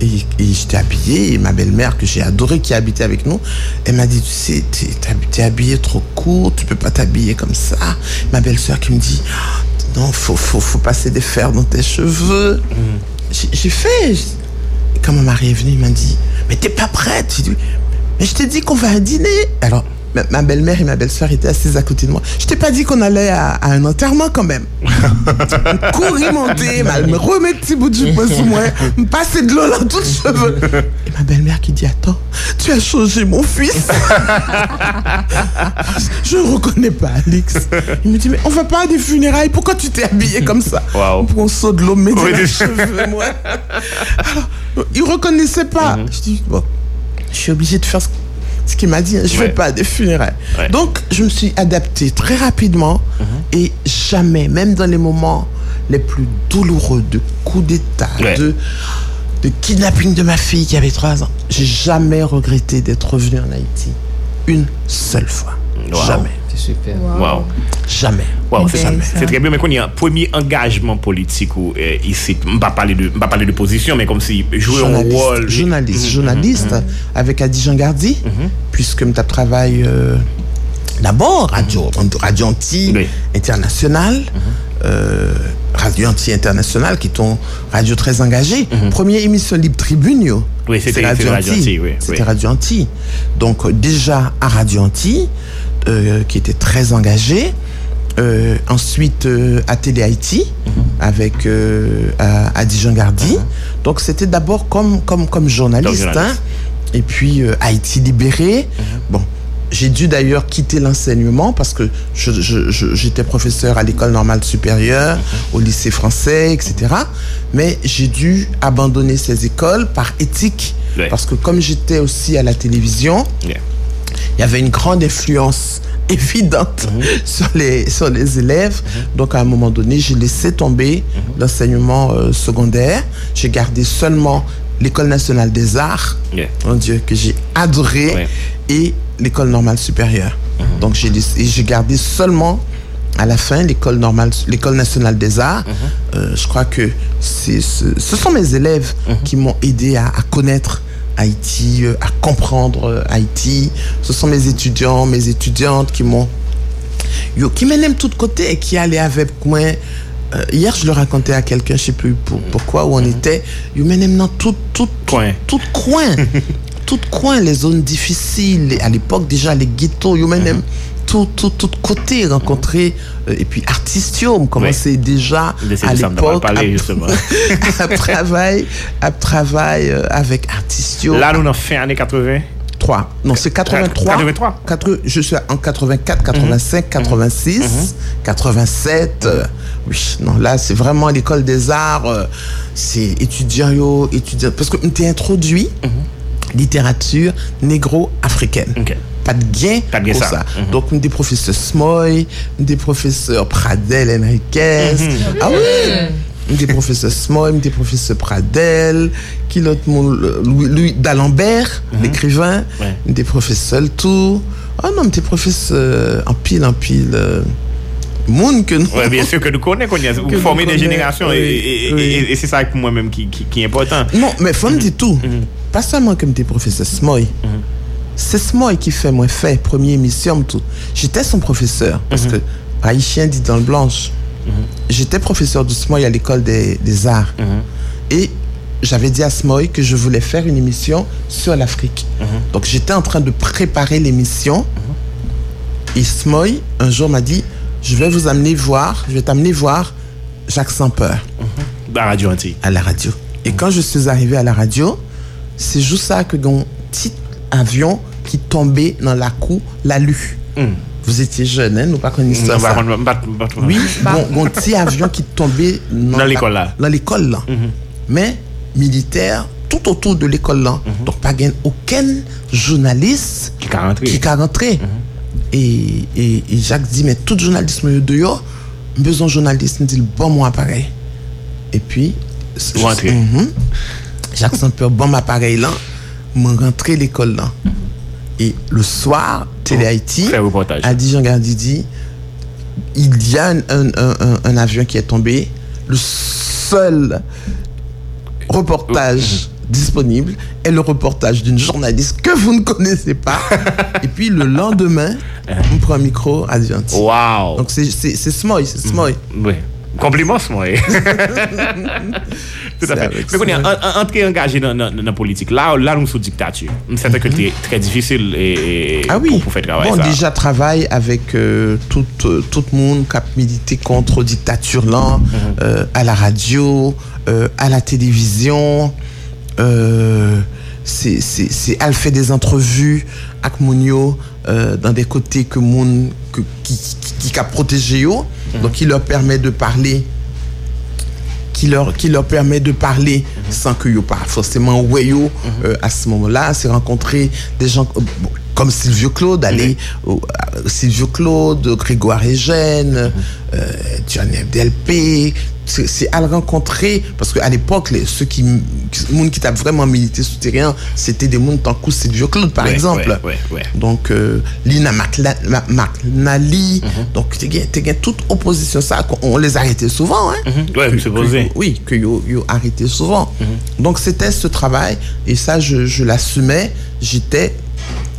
Et, et j'étais habillée et ma belle-mère que j'ai adorée qui habitait avec nous, elle m'a dit tu sais t'es habillée trop court, tu peux pas t'habiller comme ça. Ma belle-sœur qui me dit Non faut faut faut passer des fers dans tes cheveux. J'ai j'ai fait. Quand mon mari est venu, il m'a dit Mais t'es pas prête dit Mais je t'ai dit qu'on va à dîner. Alors, ma, belle-mère et ma belle-soeur étaient assises à côté de moi. Je t'ai pas dit qu'on allait à, à un enterrement quand même. Courir monter, mal me remettre petit bout de jupe sous moi, me passer de l'eau dans tous les cheveux. Et ma belle-mère qui dit Attends, tu as changé mon fils. je ne reconnais pas Alex. Il me dit Mais on va pas à des funérailles, pourquoi tu t'es habillé comme ça? Pour un saut de l'eau, me Oui, dans les c'est- cheveux, moi. Alors, il reconnaissait pas. Je dis, bon, je suis obligée de faire ce, ce qu'il m'a dit. hein. Je Ouais. vais pas à des funérailles. Ouais. Donc, je me suis adapté très rapidement et jamais, même dans les moments les plus douloureux de coups d'État, Ouais. de, de kidnapping de ma fille qui avait 3 ans, j'ai jamais regretté d'être revenu en Haïti. Une seule fois. Wow. Jamais. C'est super. Wow. Jamais. Wow, c'est. Intéressant. C'est très bien, mais qu'on y a un premier engagement politique euh, ici, on va parler de, on va parler de position, mais comme si jouer un journaliste, rôle. journaliste, Mhm, journaliste mhm, avec Adi Jean Gardi, puisque je travaille euh, d'abord radio, radio anti Oui. international, euh, radio anti international qui est une radio très engagée. Première émission libre tribune, yo. Oui, c'était- Radio Anti, oui, C'était oui. Radio Anti. Donc euh, déjà à Radio Anti, euh, qui était très engagé. Euh, ensuite euh, à Télé Haïti avec euh, à, à Dijon Gardi. Donc c'était d'abord comme, comme, comme journaliste. Hein. Et puis Haïti libéré. Bon, j'ai dû d'ailleurs quitter l'enseignement parce que j'étais professeur à l'école normale supérieure, au lycée français, etc. Mais j'ai dû abandonner ces écoles par éthique. Ouais. Parce que comme j'étais aussi à la télévision, Yeah. Il y avait une grande influence évidente sur, les, sur les élèves. Donc, à un moment donné, j'ai laissé tomber l'enseignement euh, secondaire. J'ai gardé seulement l'École nationale des arts, Yeah. mon Dieu, que j'ai adoré, Ouais. et l'école normale supérieure. Donc, j'ai j'ai gardé seulement à la fin l'école normale, l'école nationale des arts. Euh, je crois que c'est ce, ce sont mes élèves qui m'ont aidé à, à connaître Haïti, euh, à comprendre euh, Haïti. Ce sont mes étudiants, mes étudiantes qui m'ont qui m'aiment de tous côtés et qui allaient avec moi. Euh, hier, je le racontais à quelqu'un, je sais plus pour, pourquoi, où on était. Ils m'aiment dans tout, tout, tout, Coin. tout coin. tout coin, les zones difficiles. À l'époque, déjà, les ghettos, ils m'aiment tout, tout, tout côté, rencontrer, euh, et puis Artistium, commencer déjà à l'époque à, à travailler, à travailler euh, avec Artistium. Là, nous, dans fin années 80. 3. Non, c'est 83. 83. Quatre- je suis en 84, Mhm. 85, 86, 87. euh, oui, non, là, c'est vraiment l'école des arts. euh, c'est étudiant, étudiant. Parce que t'es introduit littérature négro-africaine. Mhm. Pas de gain Pas de gain, pour ça. ça. Mhm. Donc, des professeurs Smoy, des professeurs Pradel Enriquez. Mhm. Ah oui! Des professeurs Smoy, des professeurs Pradel, qui l'autre Louis, Louis d'Alembert, l'écrivain, Mhm. Ouais. des professeurs tout. Ah non, mais des professeurs en pile, en pile. Euh, monde que nous. Ouais, bien sûr que nous connaissons, a- vous nous formez des générations et- oui, et, et- oui. et- et c'est ça pour moi-même qui, qui, qui est important. Non, mais faut me dire tout. Mhm. Pas seulement comme des professeurs Smoy. C'est Smoy qui fait moi fait première émission tout. J'étais son professeur Mhm. parce que haïtien dit dans le blanche. J'étais professeur de Smoy à l'école des, des arts. Mhm. Et j'avais dit à Smoy que je voulais faire une émission sur l'Afrique. Mhm. Donc j'étais en train de préparer l'émission. Et Smoy, un jour, m'a dit Je vais vous amener voir, je vais t'amener voir Jacques Sampeur Dans la radio à la radio. Et quand je suis arrivé à la radio, c'est juste ça que un petit avion qui tombait dans la cour, l'a lu. Vous étiez jeune, hein, nous pas connaissons Non, ça. Oui, bon, petit avion qui tombait Dans la- l'école, là. Dans l'école là. Mais militaire tout autour de l'école là. Donc pas aucun journaliste Qui est rentré. Et, et, et Jacques dit, mais tout journaliste me dit, yo, besoin de journaliste, il dit, bon, appareil. Et puis. Jacques Saint-Pierre, bon, appareil là, me rentré l'école là. Et le soir, Télé Haïti Fait reportage. a dit, Jean Gardidi, il y a un, un- un- un- avion qui est tombé. Le seul reportage disponible est le reportage d'une journaliste que vous ne connaissez pas. Et puis le lendemain, on prend un micro à Dianti. Wow. Donc c'est c'est c'est Smoy, c'est Smoy. Oui. Komplimans mwen. Tout apè. Mè konè, an tre engaje nan politik, la nou sou diktatü. Mè sè te ke tre difisil pou fè travay sa. Bon, deja travay avèk tout moun kap milite kontro diktatur lan, a la radyo, a la televizyon, se al fè des entrevu ak moun yo dan de kote ke moun ki kap proteje yo, Mhm. donc il leur permet de parler qui leur, qui leur permet de parler sans que yo pas forcément ouais yo euh, à ce moment-là. C'est rencontrer des gens euh, comme Sylvio Claude, aller Sylvio Claude, Grégoire Eugène, euh, Johnny DLP. C'est c'est à le rencontrer parce qu'à l'époque, les- ceux qui, monde qui t'a vraiment milité souterrain, c'était des monde tant que Sylvio Claude, par Ouais, exemple. ouais, ouais, ouais. Donc, euh, Lina McNally. Mhm. Donc, t'es gain- toute opposition, ça, on les arrêtait souvent, hein. Ouais, Que- c'est que oui, que yo, yo arrêté souvent. Donc c'était ce travail et ça je, je l'assumais. J'étais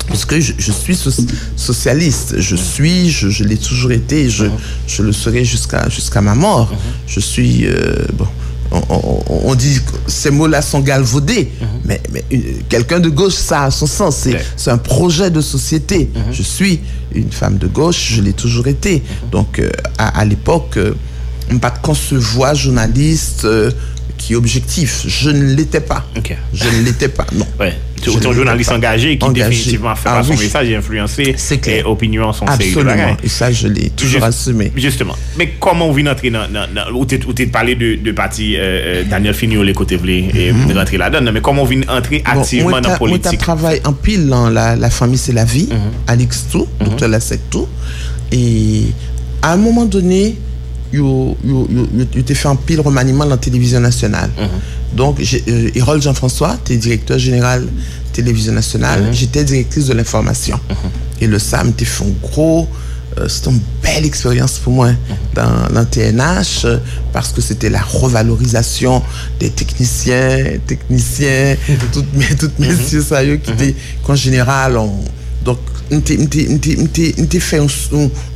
parce que je, je suis soci- socialiste, je suis, je, je l'ai toujours été, je, je le serai jusqu'à jusqu'à ma mort. Je suis euh, bon. On, on- on dit que ces mots-là sont galvaudés, mais, quelqu'un de gauche, ça a son sens. C'est Ouais. un projet de société. Je suis une femme de gauche, je l'ai toujours été. Donc, euh, à, à l'époque, euh, on pas de concevoir journaliste euh, qui est objectif. Je ne l'étais pas. Ok. Je ne l'étais pas, non. Ouais. Es un journaliste engagé qui Engagé. définitivement fait Ah son oui. message et influencer C'est et opinions sont Absolument. Et ça, je l'ai toujours Juste- assumé. Justement. Mais comment on vient d'entrer dans, où tu parlé de, de parti euh, euh, Daniel Finio, les côtés et de rentrer là-dedans, mais comment on vient d'entrer Bon, activement moi, dans la t'as- moi, politique? travaillé en pile dans la, la famille, c'est la vie. Alex Tout, docteur Lassec Tout. Et à un moment donné, yo t'es fait un pile remaniement dans la télévision nationale. Donc, euh, Jean-François, tu es directeur général télévision nationale. J'étais directrice de l'information. Et le SAM, t'es fait un gros. euh, c'était une belle expérience pour moi dans, dans TNH euh, parce que c'était la revalorisation des techniciens, techniciens, toutes mes, toutes mes messieurs sérieux qui étaient, qu'en général, on, donc, on fait une, une-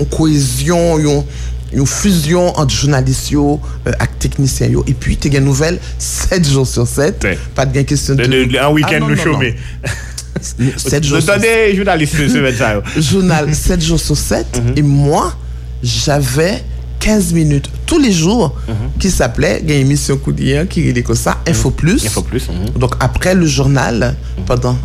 cohésion, yon fuzyon ant jounalist yo euh, ak teknisyen yo, epi te gen nouvel 7 joun sur 7, pat gen kestyon de... An week-end nou chome. 7 joun sur 7. Notande jounalist se ven sa yo. Jounal 7 joun sur 7, e mwa, jave 15 minute tous les jours mm -hmm. qui s'appelait une émission quotidienne qui est comme ça Info mm-hmm. Plus. Info Plus mm -hmm. Donc après le journal mm-hmm. pendant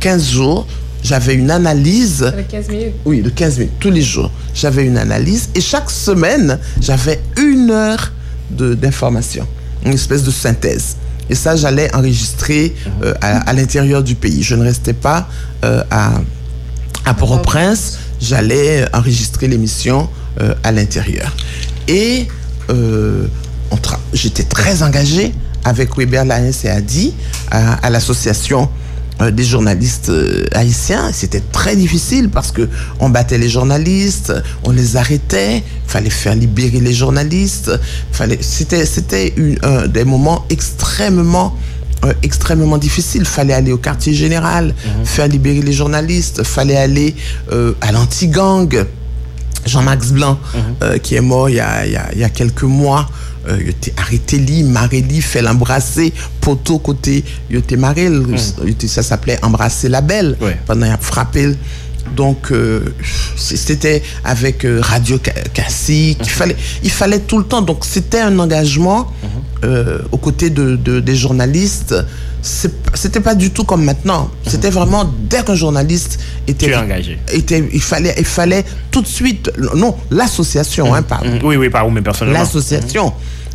15 jours, j'avais une analyse. Avec 15 minutes. oui de 15 minutes tous les jours. J'avais une analyse et chaque semaine j'avais une heure de- d'information une espèce de synthèse. Et ça j'allais enregistrer euh, à, à l'intérieur du pays. Je ne restais pas euh, à à Port-au-Prince, j'allais enregistrer l'émission euh, à l'intérieur. Et euh, j'étais très engagé avec Weber Laens et Adi à, à l'association euh, des journalistes euh, haïtiens. C'était très difficile parce que on battait les journalistes, on les arrêtait, fallait faire libérer les journalistes, fallait. C'était un des moments extrêmement euh, extrêmement difficile. Fallait aller au quartier général, faire libérer les journalistes. Fallait aller euh, à l'anti-gang. Jean-Max Blanc, euh, qui est mort il y a, il y a- il y a quelques mois, euh, il était arrêté li, maré li, fait l'embrasser, poteau côté, il était maré, le- il était- ça s'appelait embrasser la belle, Ouais. pendant il a frappé. Donc euh, c'était avec euh, Radio Classique, il fallait, il fallait tout le temps. Donc c'était un engagement euh, aux côtés de, de- des journalistes. C'était pas du tout comme maintenant. C'était vraiment dès qu'un journaliste était Tu es engagé. était, il fallait, il fallait tout de suite, non, l'association, hein, pardon, Mhm. Oui, oui, pas vous, mais personnellement. l'association.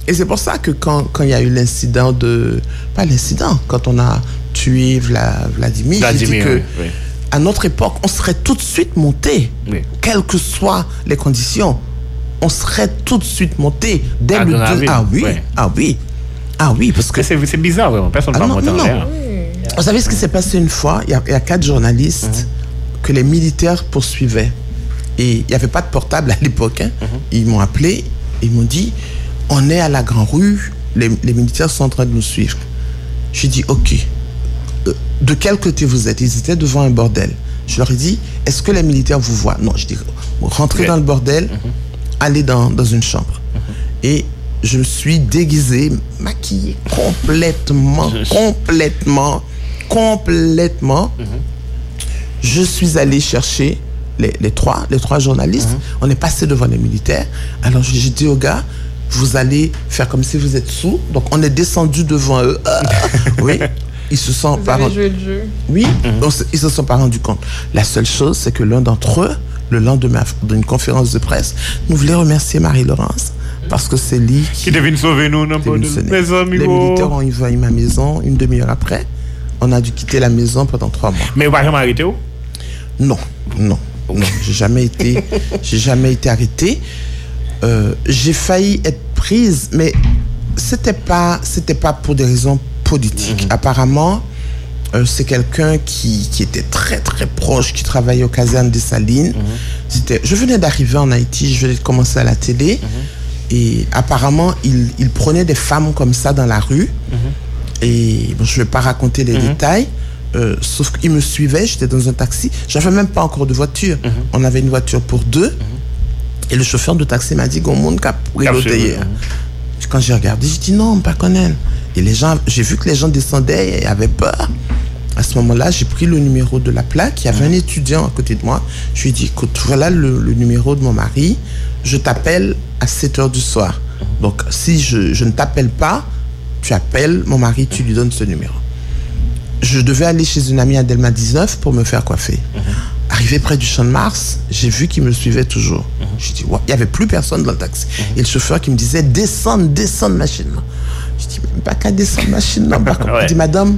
Et c'est pour ça que quand, quand il y a eu l'incident de, pas l'incident, quand on a tué Vla- Vladimir, Vladimir, que oui, oui. À notre époque, on serait tout de suite monté, Oui. quelles que soient les conditions, on serait tout de suite monté dès le deux- Ah oui, ah oui, ah oui, parce que C'est bizarre, vraiment. Personne ne Ah va monter en non. l'air. Vous savez ce qui s'est passé une fois? Il y a, il y a quatre journalistes que les militaires poursuivaient. Et il n'y avait pas de portable à l'époque. hein. Ils m'ont appelé, ils m'ont dit on est à la Grand Rue, les, les militaires sont en train de nous suivre. J'ai dit ok. De quel côté vous êtes Ils étaient devant un bordel. Je leur ai dit est-ce que les militaires vous voient? Non, je dis rentrez dans le bordel, allez dans, dans une chambre. Et je me suis déguisé, maquillé complètement, complètement, complètement. Je suis allé chercher les, les trois, les trois journalistes. On est passé devant les militaires. Alors j'ai dit aux gars, vous allez faire comme si vous êtes sous. Donc on est descendu devant eux. Oui. Ils se sont Vous pas rendus- oui, on se- ils se sont pas rendus compte. La seule chose, c'est que l'un d'entre eux, le lendemain d'une conférence de presse, nous voulait remercier Marie-Laurence parce que c'est lui qui Qui devine sauver nous, non. Mes amis, Les gros. militaires ont envahi ma maison une demi-heure après. On a dû quitter la maison pendant trois mois. Mais vous n'avez jamais arrêté, oh? Non, non, non. J'ai jamais été, j'ai jamais été arrêté. Euh, j'ai failli être prise, mais c'était pas, c'était pas pour des raisons politiques. Apparemment, euh, c'est quelqu'un qui, qui était très très proche, qui travaillait aux casernes des Salines. C'était, je venais d'arriver en Haïti, je venais de commencer à la télé, et apparemment il, il prenait des femmes comme ça dans la rue. Et bon, je ne vais pas raconter les détails. euh, sauf qu'il me suivait, j'étais dans un taxi. J'avais même pas encore de voiture. On avait une voiture pour deux. Et le chauffeur de taxi m'a dit, Gomoun cap. Quand j'ai regardé, j'ai dit non, pas connaître. Et les gens, j'ai vu que les gens descendaient et avaient peur. À ce moment-là, j'ai pris le numéro de la plaque. Il y avait un étudiant à côté de moi. Je lui ai dit, écoute, voilà le, numéro de mon mari. Je t'appelle à 7 heures du soir. Donc, si je, je ne t'appelle pas, tu appelles mon mari, tu lui donnes ce numéro. Je devais aller chez une amie à Delma 19 pour me faire coiffer. Arrivé près du champ de Mars, j'ai vu qu'il me suivait toujours. J'ai dit, ouais. il n'y avait plus personne dans le taxi. Et le chauffeur qui me disait, descends, descends de machine. là. Dit, mais pas qu'à descendre de machine. là. Il dit, madame,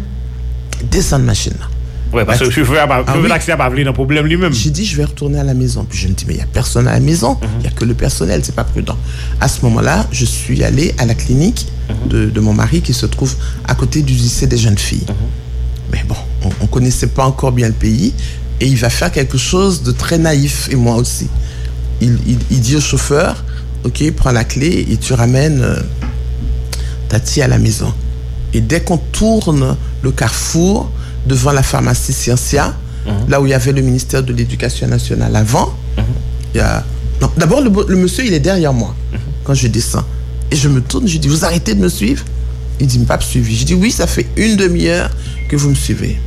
descends de machine. là. Ouais, parce que le chauffeur Ah le oui. taxi n'a pas voulu un problème lui-même. J'ai dit, je vais retourner à la maison. Puis je me dis, mais il n'y a personne à la maison. Il n'y a que le personnel, c'est pas prudent. À ce moment-là, je suis allé à la clinique de, de mon mari qui se trouve à côté du lycée des jeunes filles. Mais bon, on ne connaissait pas encore bien le pays. Et il va faire quelque chose de très naïf, et moi aussi. Il, il- il dit au chauffeur, OK, prends la clé et tu ramènes euh, Tati à la maison. Et dès qu'on tourne le carrefour devant la pharmacie Scientia, là où il y avait le ministère de l'Éducation nationale avant, il y a... Non, d'abord, le, monsieur, il est derrière moi quand je descends. Et je me tourne, je dis, vous arrêtez de me suivre? Il dit, pas me suivi. Je dis, oui, ça fait une demi-heure que vous me suivez.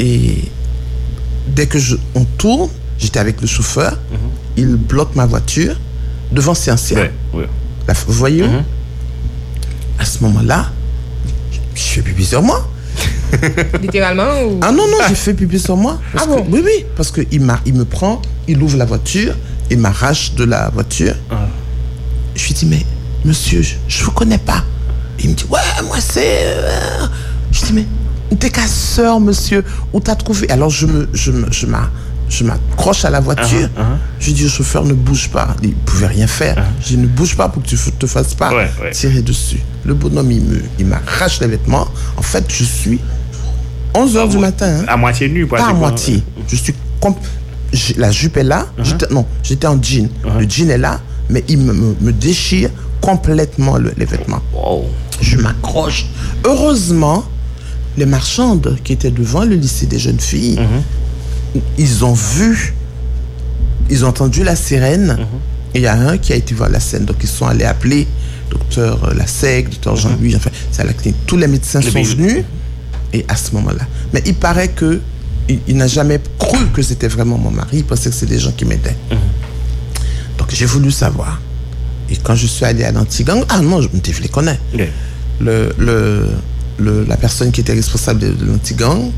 Et dès que je, on tourne, j'étais avec le chauffeur, il bloque ma voiture devant Scientia. Ouais, ouais. La- vous voyez où? À ce moment-là, je fais pipi sur moi. Littéralement ou... Ah non, non, j'ai fait pipi sur moi. Parce Ah que- bon? Oui, oui, parce qu'il il me prend, il ouvre la voiture, il m'arrache de la voiture. Je lui dis, mais monsieur, je vous connais pas. Il me dit, ouais, moi c'est... euh. Je dis, mais t'es casseur, monsieur, où t'as trouvé? Alors je me, je me, je m'a- je m'accroche à la voiture. Je dis au chauffeur, ne bouge pas. Il ne pouvait rien faire. Je dis, ne bouge pas pour que tu ne te fasses pas Ouais, ouais. tirer dessus. Le bonhomme, il me, il m'arrache les vêtements. En fait, je suis 11 heures du matin. hein. À moitié nu, Pas à moitié. Je suis La jupe est là. Non, j'étais en jean. Le jean est là, mais il me, me- me déchire complètement le- les vêtements. Wow. Je m'accroche. Heureusement, les marchandes qui étaient devant le lycée des jeunes filles, ils ont vu, ils ont entendu la sirène. Et il y a un qui a été voir la scène. Donc ils sont allés appeler docteur euh, Lassec, docteur Jean-Louis, enfin, c'est à la clinique. Tous les médecins Les sont médecins. venus. Et à ce moment-là. Mais il paraît que il, il n'a jamais cru que c'était vraiment mon mari. Il pensait que c'était des gens qui m'aidaient. Donc j'ai voulu savoir. Et quand je suis allé à l'antigang, ah non, je, je les connais le, le, le- la personne qui était responsable de, de l'antigang,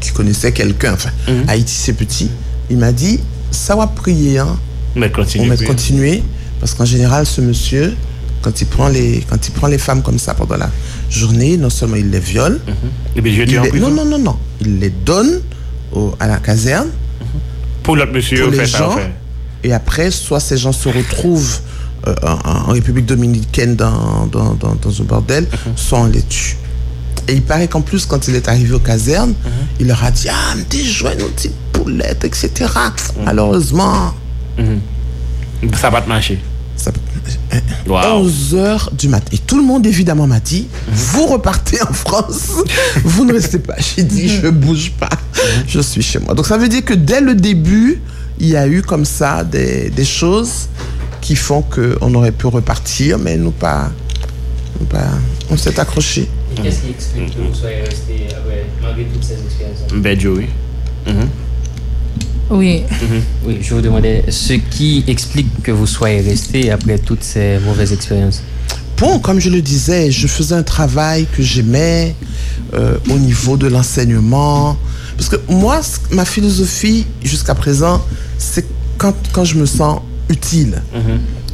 qui connaissait quelqu'un, enfin, Haïti c'est petit, il m'a dit, ça va prier, hein, Mais on va continuer, parce qu'en général, ce monsieur, quand il, prend les, quand il prend les femmes comme ça pendant la journée, non seulement il les viole, Et puis je il les- non, non, non, non, il les donne au- à la caserne, Pour l'autre monsieur, pour les gens, fait. et après, soit ces gens se retrouvent euh, en, en République dominicaine dans, dans, dans, dans un bordel, soit on les tue. Et il paraît qu'en plus, quand il est arrivé aux casernes, il leur a dit Ah, me déjoigne nos petites poulettes, etc. Malheureusement, Ça va te marcher. ça, Wow. 11 heures du matin. Et tout le monde, évidemment, m'a dit Vous repartez en France, vous ne restez pas. J'ai dit Je bouge pas, je suis chez moi. Donc ça veut dire que dès le début, il y a eu comme ça des, des choses qui font qu'on aurait pu repartir, mais nous pas. nous pas on s'est accroché. Et qu'est-ce qui explique que vous soyez resté après, malgré toutes ces expériences Ben Joey. Oui. Oui, je vous demandais ce qui explique que vous soyez resté après toutes ces mauvaises expériences? Bon, comme je le disais, je faisais un travail que j'aimais euh, au niveau de l'enseignement. Parce que moi, ma philosophie jusqu'à présent, c'est quand, quand je me sens utile.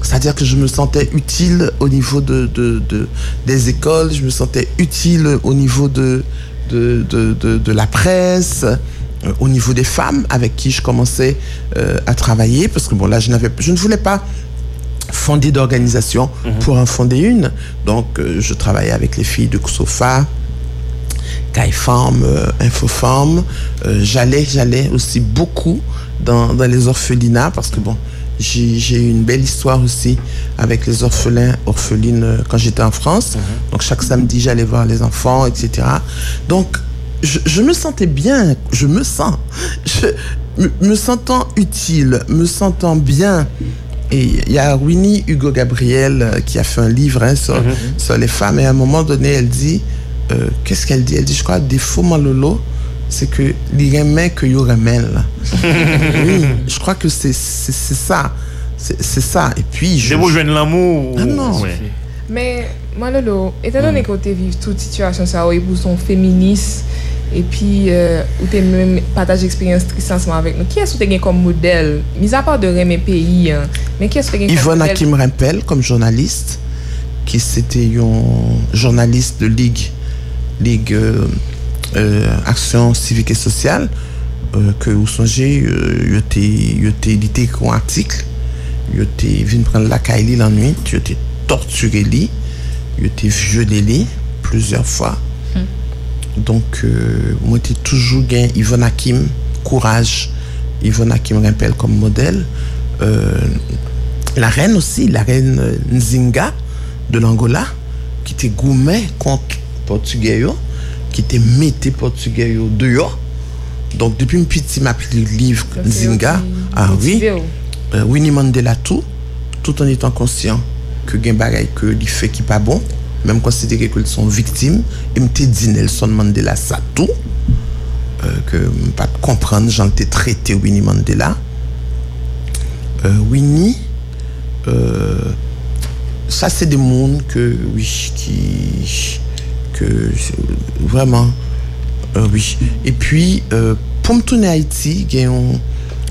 C'est-à-dire que je me sentais utile au niveau de, de- de- des écoles, je me sentais utile au niveau de, de, de- la presse, euh, au niveau des femmes avec qui je commençais euh, à travailler. Parce que bon, là, je, je ne voulais pas fonder d'organisation pour en fonder une. Donc, euh, je travaillais avec les filles de Kosofa, Caifam, euh, Infofam. Euh, j'allais, j'allais aussi beaucoup dans, dans les orphelinats parce que bon, j'ai, eu une belle histoire aussi avec les orphelins, orphelines euh, quand j'étais en France. Donc, chaque samedi, j'allais voir les enfants, etc. Donc, je, je me sentais bien, je me sens, je, me, me sentant utile, me sentant bien. Et il y a Winnie Hugo Gabriel euh, qui a fait un livre hein, sur, sur les femmes. Et à un moment donné, elle dit, euh, qu'est-ce qu'elle dit? Elle dit, je crois, défaut malolo, c'est que les remèdes que yo remèlent. oui, je crois que c'est ça. C'est ça. Et puis, je... Debo jwen l'amour. Ah non. Ouais. Mais, Manolo, étant donné que tu vives toute situation, ça a eu pour son féministe, et puis, euh, ou tu même partage expérience tristansement avec nous, qui est-ce que tu as comme modèle, mis à part de remèdes pays, hein, mais qui est-ce que tu as comme Yvonne modèle? Yvonne Hakim Rempel, comme journaliste, qui c'était un journaliste de Ligue, Ligue... Euh, euh, Action Civique et Sociale, euh, que vous songez, était édité un article, il était venu prendre la Kaili la nuit, il était torturé il était violé lui plusieurs fois. Donc, euh, moi, j'ai toujours gagné Yvonne Hakim, courage, Yvonne Hakim Rempel comme modèle. Euh, la reine aussi, la reine Nzinga de l'Angola, qui était gourmet contre Portugais, qui était metté Portugais yo dehors. Donc, depuis une petite, m'a pris le livre aussi Ah oui. oh. Euh, Winnie Mandela tout, tout en étant conscient que gen bagay que li fait qui pas bon, même considérer qu'elles sont victimes, et m'te dit Nelson Mandela ça tout. euh, que pas comprendre, j'en étais traité Winnie Mandela. Euh, Winnie, euh, ça c'est des mondes que, oui, qui, vraiment, euh, oui. Et puis, euh, pour me tourner à Haïti, une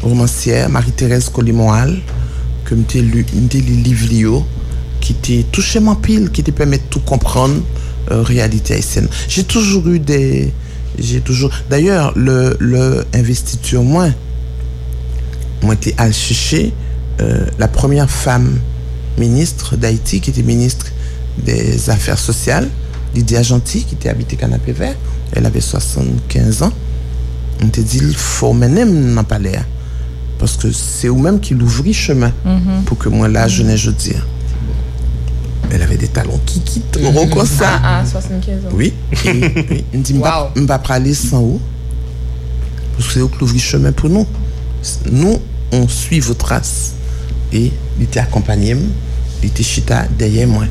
romancière, Marie-Thérèse Colimoal, que m'était lu, lu livre qui était touché mon pile, qui te permet de tout comprendre, euh, réalité haïtienne. J'ai toujours eu des, j'ai toujours, d'ailleurs, le, le investiture moins, moi été à chercher la première femme ministre d'Haïti, qui était ministre des Affaires sociales, Lydia Gentil, qui était habitée Canapé Vert. Elle avait 75 ans. On te dit, il faut mener dans le palais. hein. Parce que c'est vous-même qui l'ouvrit chemin pour que moi, là, je n'ai je dire. Elle avait des talons qui quittent, gros comme ça. Ah, ah, 75 ans. Oui. Me dit, je ne vais pas aller sans vous. Parce que c'est vous qui ouvrez chemin pour nous. Nous, on suit vos traces. Et il était accompagné, il était chita derrière moi.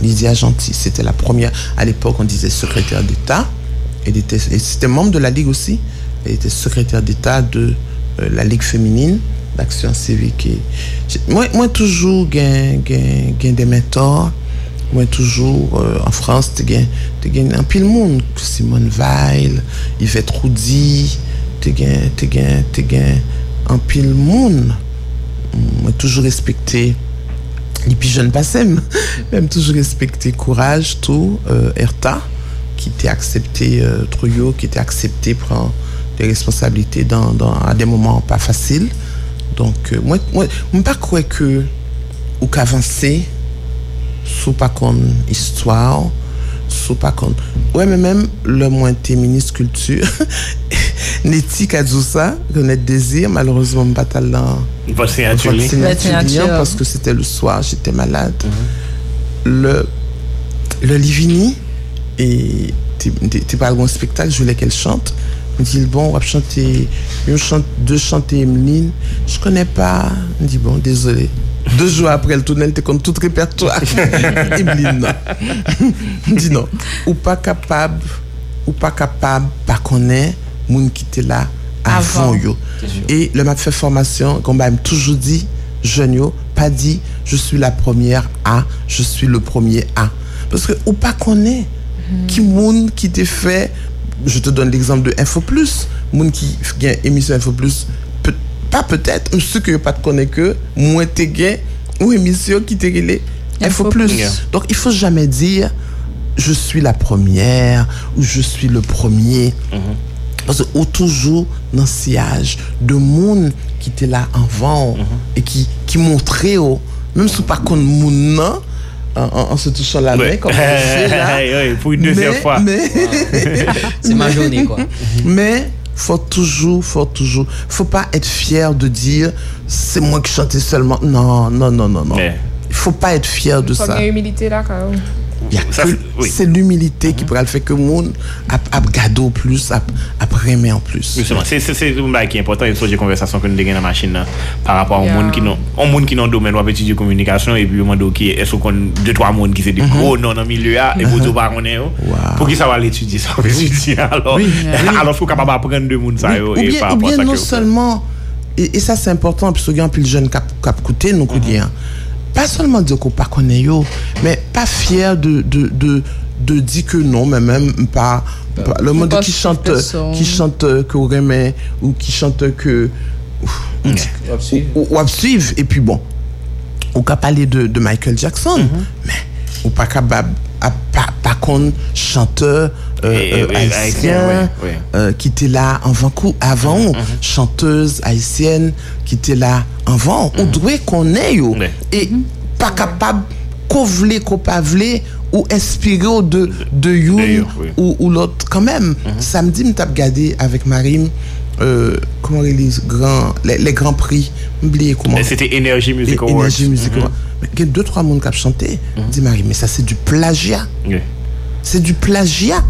Lydia Gentil, c'était la première. À l'époque, on disait secrétaire d'État. Elle c'était membre de la Ligue aussi. Elle était secrétaire d'État de euh, la Ligue féminine d'action civique. J'ai- moi, moi, toujours, gain des mentors. Moi, toujours, euh, en France, tu un pile monde. Simone Weil, Yvette Roudy, tu gagnes un pile monde. Moi, toujours respecté les jeunes passem, même toujours respecté courage, tout, euh, Erta, qui était accepté, euh, qui était accepté prendre des responsabilités dans, à des moments pas faciles. Donc, euh, moi, moi, pas que, ou qu'avancer, sous pas qu'on histoire, sous pas qu'on. Ouais, mais même le moins t'es ministre culture, Neti a dit ça, connaître désir, malheureusement, pas talent. Votre signature. Votre signature, parce que c'était le soir, j'étais malade. Le, le Livini, et t'es pas un spectacle, je voulais qu'elle chante. Me dit, bon, on va chanter, une chante, deux chanter Emeline. Je connais pas. Me dit, bon, désolé. Deux jours après, le tunnel, t'es comme tout répertoire. Emeline, non. Me dit, non. Ou pas capable, ou pas capable, pas connaître, moun qui était là avant, Avant. yo. Et le m'a fait formation, qu'on m'a toujours dit, jeune yo, pas dit, je suis la première A, je suis le premier A. Parce que, ou pas connaît, qui moun qui te fait, je te donne l'exemple de Info Plus, moun qui gagne émission Info Plus, pas peut-être, ceux que pas te connaît que, moins te gagne, ou émission qui te relais Info Info Plus. Donc, il faut jamais dire, je suis la première, ou je suis le premier. Parce que ou toujours dans ce sillage de monde qui était là avant et qui, qui montrait, oh, même si pas qu'on monde non, en, en- en se touchant la main, comme on fait là. Pour une deuxième mais, fois. Mais, C'est ma journée, quoi. mais faut toujours, faut toujours, faut pas être fier de dire c'est moi qui chantais seulement. Non, non, non, non, non. Il faut pas être fier de Faut ça. bien humilité là, quand même. Oui. C'est l'humilité mm -hmm. qui mhm. pourra le fait que monde a gado plus, a remet en plus. Justement, c'est un bail qui est important, il faut des conversations que nous avons dans la machine là, par rapport au monde qui non au monde qui non domaine ou étudier communication et puis au monde qui est-ce qu'on deux trois monde qui c'est des gros non dans milieu là et vous mhm. pas connaît oh. pour qui ça va l'étudier ça va étudier alors? Alors faut capable apprendre deux monde ça oh, et par rapport à ça non seulement et, ça c'est important parce qu'il y a un pile jeune cap cap coûter nous coûter mhm. Pas seulement dire qu'on pas connaît yo, mais pas fier de, de, de, de dire que non, mais même pas, pas- le monde qui chante, personne. qui chante que remet, ou qui chante que, ou, suivre, et puis bon, ou qu'à parler de, de Michael Jackson, Mhm. mais ou pas capable, à pas, pas chanteur Euh, haïtien, euh, qui était là avant, avant chanteuse haïtienne, qui était là avant, on mm-hmm. doit connaître, et pas capable, qu'on voulait, qu'on pas voulait, ou inspiré ou de, de Youn oui. ou, ou l'autre. Quand même, mm -hmm. samedi, je t'ai regardé avec Marim, euh, comment ils disent, grand, les, les, grands prix, oublié comment. C'était Énergie Music Awards. Énergie Music Awards. Mm -hmm. Il y a deux, trois monde qui ont chanté. Mm -hmm. dit Marim, mais ça c'est du plagiat. Oui. se du plagia.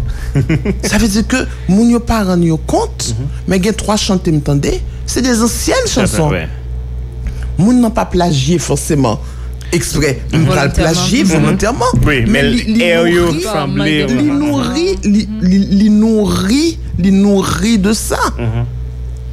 Sa vezi ke moun yo paran yo kont, mm -hmm. men gen 3 chante mtande, se de zansyen chanson. Ouais. Moun nan pa plagie forceman. Ekspre, moun pral plagie volontairman. Oui, men li nourri, li nourri, li nourri de sa.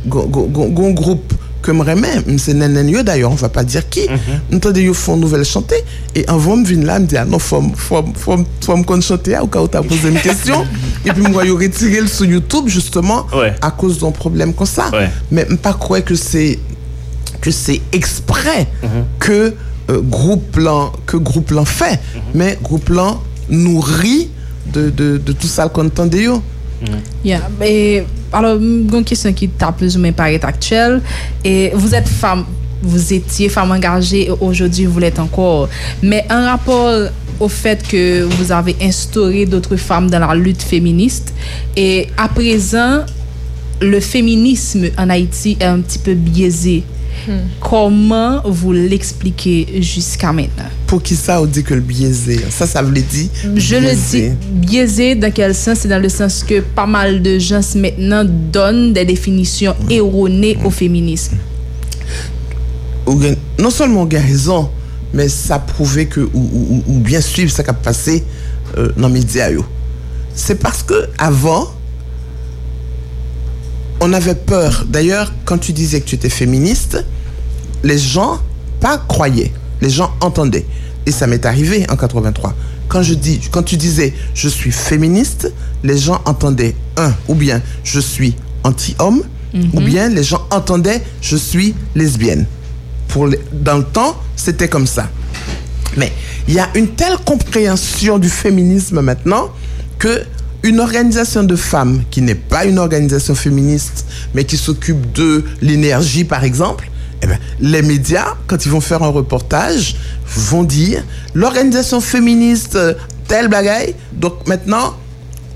Gon groupe que me remet, c'est Nenen yo d'ailleurs, on va pas dire qui. Nous entendons yo font nouvelle chanter et avant me vinn là me dit ah non faut faut faut faut me chanter au cas où t'as posé une question et puis moi retirer le sur YouTube justement Ouais. à cause d'un problème comme ça. Ouais. Mais pas croire que c'est que c'est exprès que euh, groupe plan que groupe plan fait mais groupe plan nourrit de, de, de tout ça qu'on entend de yo. Yeah. Et, alors, une question qui t'a plus ou moins paraît actuelle. Et vous êtes femme, vous étiez femme engagée, aujourd'hui vous l'êtes encore. Mais en rapport au fait que vous avez instauré d'autres femmes dans la lutte féministe, et à présent, le féminisme en Haïti est un petit peu biaisé. Koman vous l'expliquez jusqu'à maintenant? Pour qui ça ou dit que le biaisé? Ça, ça vous l'est dit? Je biaisé. le dis biaisé dans quel sens? C'est dans le sens que pas mal de gens maintenant donnent des définitions erronées au féminisme. Non seulement on a raison, mais ça prouve que ou, ou, ou bien suivre ce qui a passé euh, dans les médias. C'est parce que avant, on avait peur. D'ailleurs, quand tu disais que tu étais féministe, les gens pas croyaient, les gens entendaient. Et ça m'est arrivé en 83. Quand je dis, quand tu disais je suis féministe, les gens entendaient un ou bien je suis anti-homme, ou bien les gens entendaient je suis lesbienne. Pour les- dans le temps, c'était comme ça. Mais il y a une telle compréhension du féminisme maintenant que une organisation de femmes qui n'est pas une organisation féministe, mais qui s'occupe de l'énergie, par exemple, eh ben, les médias, quand ils vont faire un reportage, vont dire l'organisation féministe euh, telle bagaille. Donc maintenant,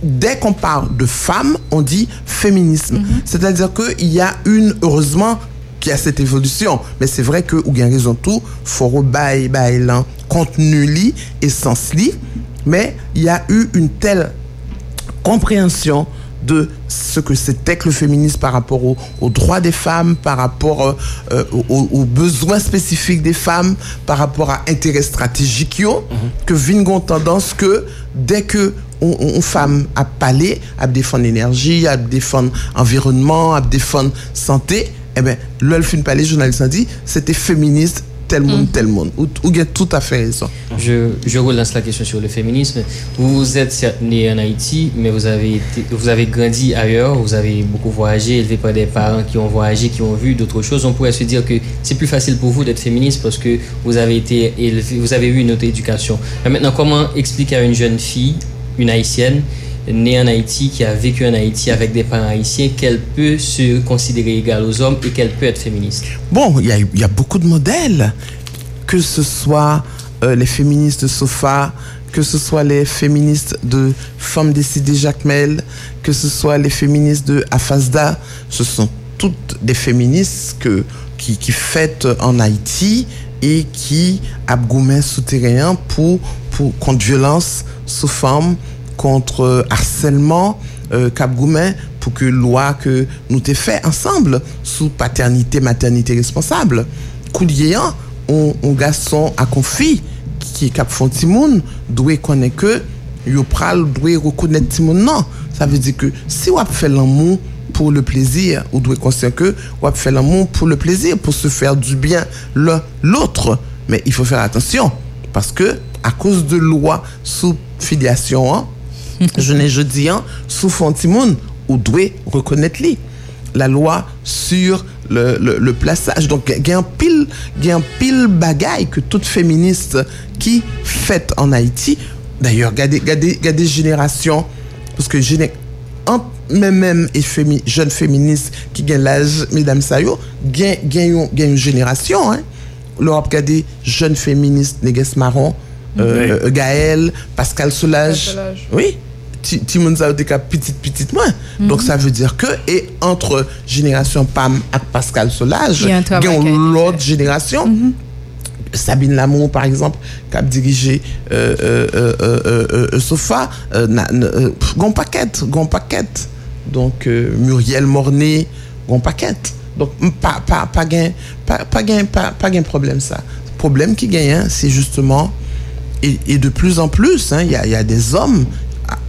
dès qu'on parle de femmes, on dit féminisme. C'est-à-dire qu'il y a une, heureusement, qu'il y a cette évolution. Mais c'est vrai que, ou bien raison tout, faut rebailler, bailler là, contenu li et sens li. Mais il y a eu une telle compréhension de ce que c'était que le féminisme par rapport au- aux droits des femmes, par rapport euh, aux, aux besoins spécifiques des femmes, par rapport à intérêts stratégiques, yo, que Vingon tendance que dès que on, on- on femme a parlé, à défendre l'énergie, à défendre environnement, à défendre santé, eh le fin parler, journaliste a dit, c'était féministe, tel monde, tel monde. Ou, ou bien tout à fait raison. Je, je relance la question sur le féminisme. Vous êtes certes né en Haïti, mais vous avez, été, vous avez grandi ailleurs, vous avez beaucoup voyagé, élevé par des parents qui ont voyagé, qui ont vu d'autres choses. On pourrait se dire que c'est plus facile pour vous d'être féministe parce que vous avez été élevé, vous avez eu une autre éducation. Mais maintenant, comment expliquer à une jeune fille, une haïtienne, née en Haïti, qui a vécu en Haïti avec des parents haïtiens, qu'elle peut se considérer égale aux hommes et qu'elle peut être féministe. Bon, il y a, beaucoup de modèles, que ce soit euh, les féministes de Sofa, que ce soit les féministes de Femmes décidées Jacques Mel, que ce soit les féministes de Afasda, ce sont toutes des féministes que, qui, qui fêtent en Haïti et qui abgoumen souterrain pour, pour contre violence sous forme, contre harcèlement euh, Cap Goumen pour que loi que nous t'ai fait ensemble sous paternité maternité responsable Kouliéan on, on garçon à confie qui cap font timoun doit connaître que yo pral doit reconnaître timoun non ça veut dire que si on fait l'amour pour le plaisir ou doit conscient que on fait l'amour pour le plaisir pour se faire du bien l'un l'autre. Mais il faut faire attention parce que à cause de loi sous filiation hein, je n'ai je dis hein, sous Fontimoun, ou doit reconnaître. La loi sur le, le, le plaçage. Donc, il y a un pile, il y a pile bagaille que toute féministe qui fait en Haïti. D'ailleurs, regardez, regardez, regardez génération, parce que géné- entre même même et fémi, jeunes féministes qui gagnent l'âge, mesdames Sayo, gagnent gagnent une génération. Hein. L'Europe regardez jeunes féministes, Néguès Marron, euh, euh, Gaël, Pascal Solage. Pascal Solage. Oui. Ti moun sa yo ka moins. Donc ça veut dire que et entre génération Pam et Pascal Solage, gen l'autre génération. Sabine Lamour, par exemple, qui a dirigé euh, euh, euh, Sofa, gon paquet, gon. Donc, Muriel Mornay, gon paquet. Donc, pas, pas, pas, gain, pas, pas, gain, pas, pas gain problème, ça. Le problème qui gagne, hein, c'est justement, et, et de plus en plus, hein, il y, a, il y a des hommes,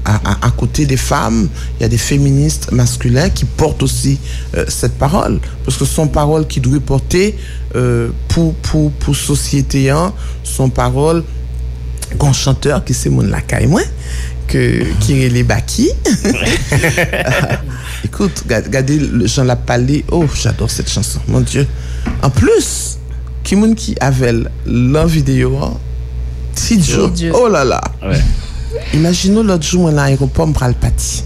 à, à- à côté des femmes, il y a des féministes masculins qui portent aussi euh, cette parole. Parce que son parole qui doit porter euh, pour, pour, pour société, hein, son parole grand chanteur qui c'est mon lacaille moi que qui est les Baki. Écoute, ga- regardez Jean l'a parlé. Oh, j'adore cette chanson. Mon Dieu. En plus, qui moun qui avait la vidéo, hein, si. Dieu. Oh là là. Ouais. Imaginons l'autre jour, moi, à l'aéroport, je le pati.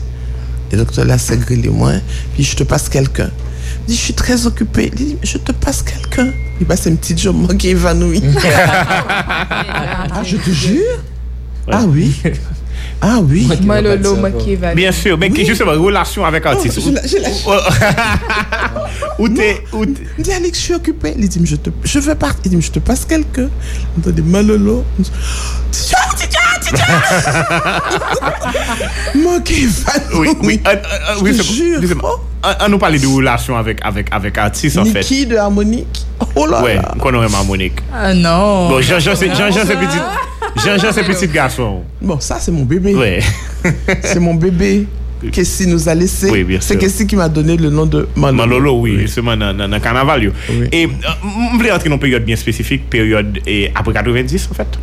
Le docteur là, c'est grillé moi. Puis je te passe quelqu'un. Il dit, je suis très occupé. Il dit, je te passe quelqu'un. Il passe un petit jour, moi qui est évanoui. ah, je te jure? Ah oui? Ah oui? Moi, Lolo, moi qui. Bien sûr, mais Oui. justement, relation avec Oh, artiste. je l'a- je l'a- Où t'es, où t'es- Il dit, Alex, je suis occupé. Il dit, je, te, je veux partir. Il dit, je te passe quelqu'un. Il me dit, malolo. Tiens, tiens, Manke fan nou. Oui, oui, c'est bon. An nou pale de roulasyon avèk artist an fèt. Niki de harmonik. Oh la la. Ouè, konon rem harmonik. Ah non. Bon, Jean-Jean se petit. Jean-Jean se petit garçon. Bon, sa se mon bébé. Ouè. Se mon bébé. Kessi nous a laissé. Oui, bien sûr. C'est Kessi qui m'a donné le nom de Manolo. Manolo, oui. Seman nan kanaval yo. Et m'vle rentre yon période bien spécifique. Période apre 90 an fèt.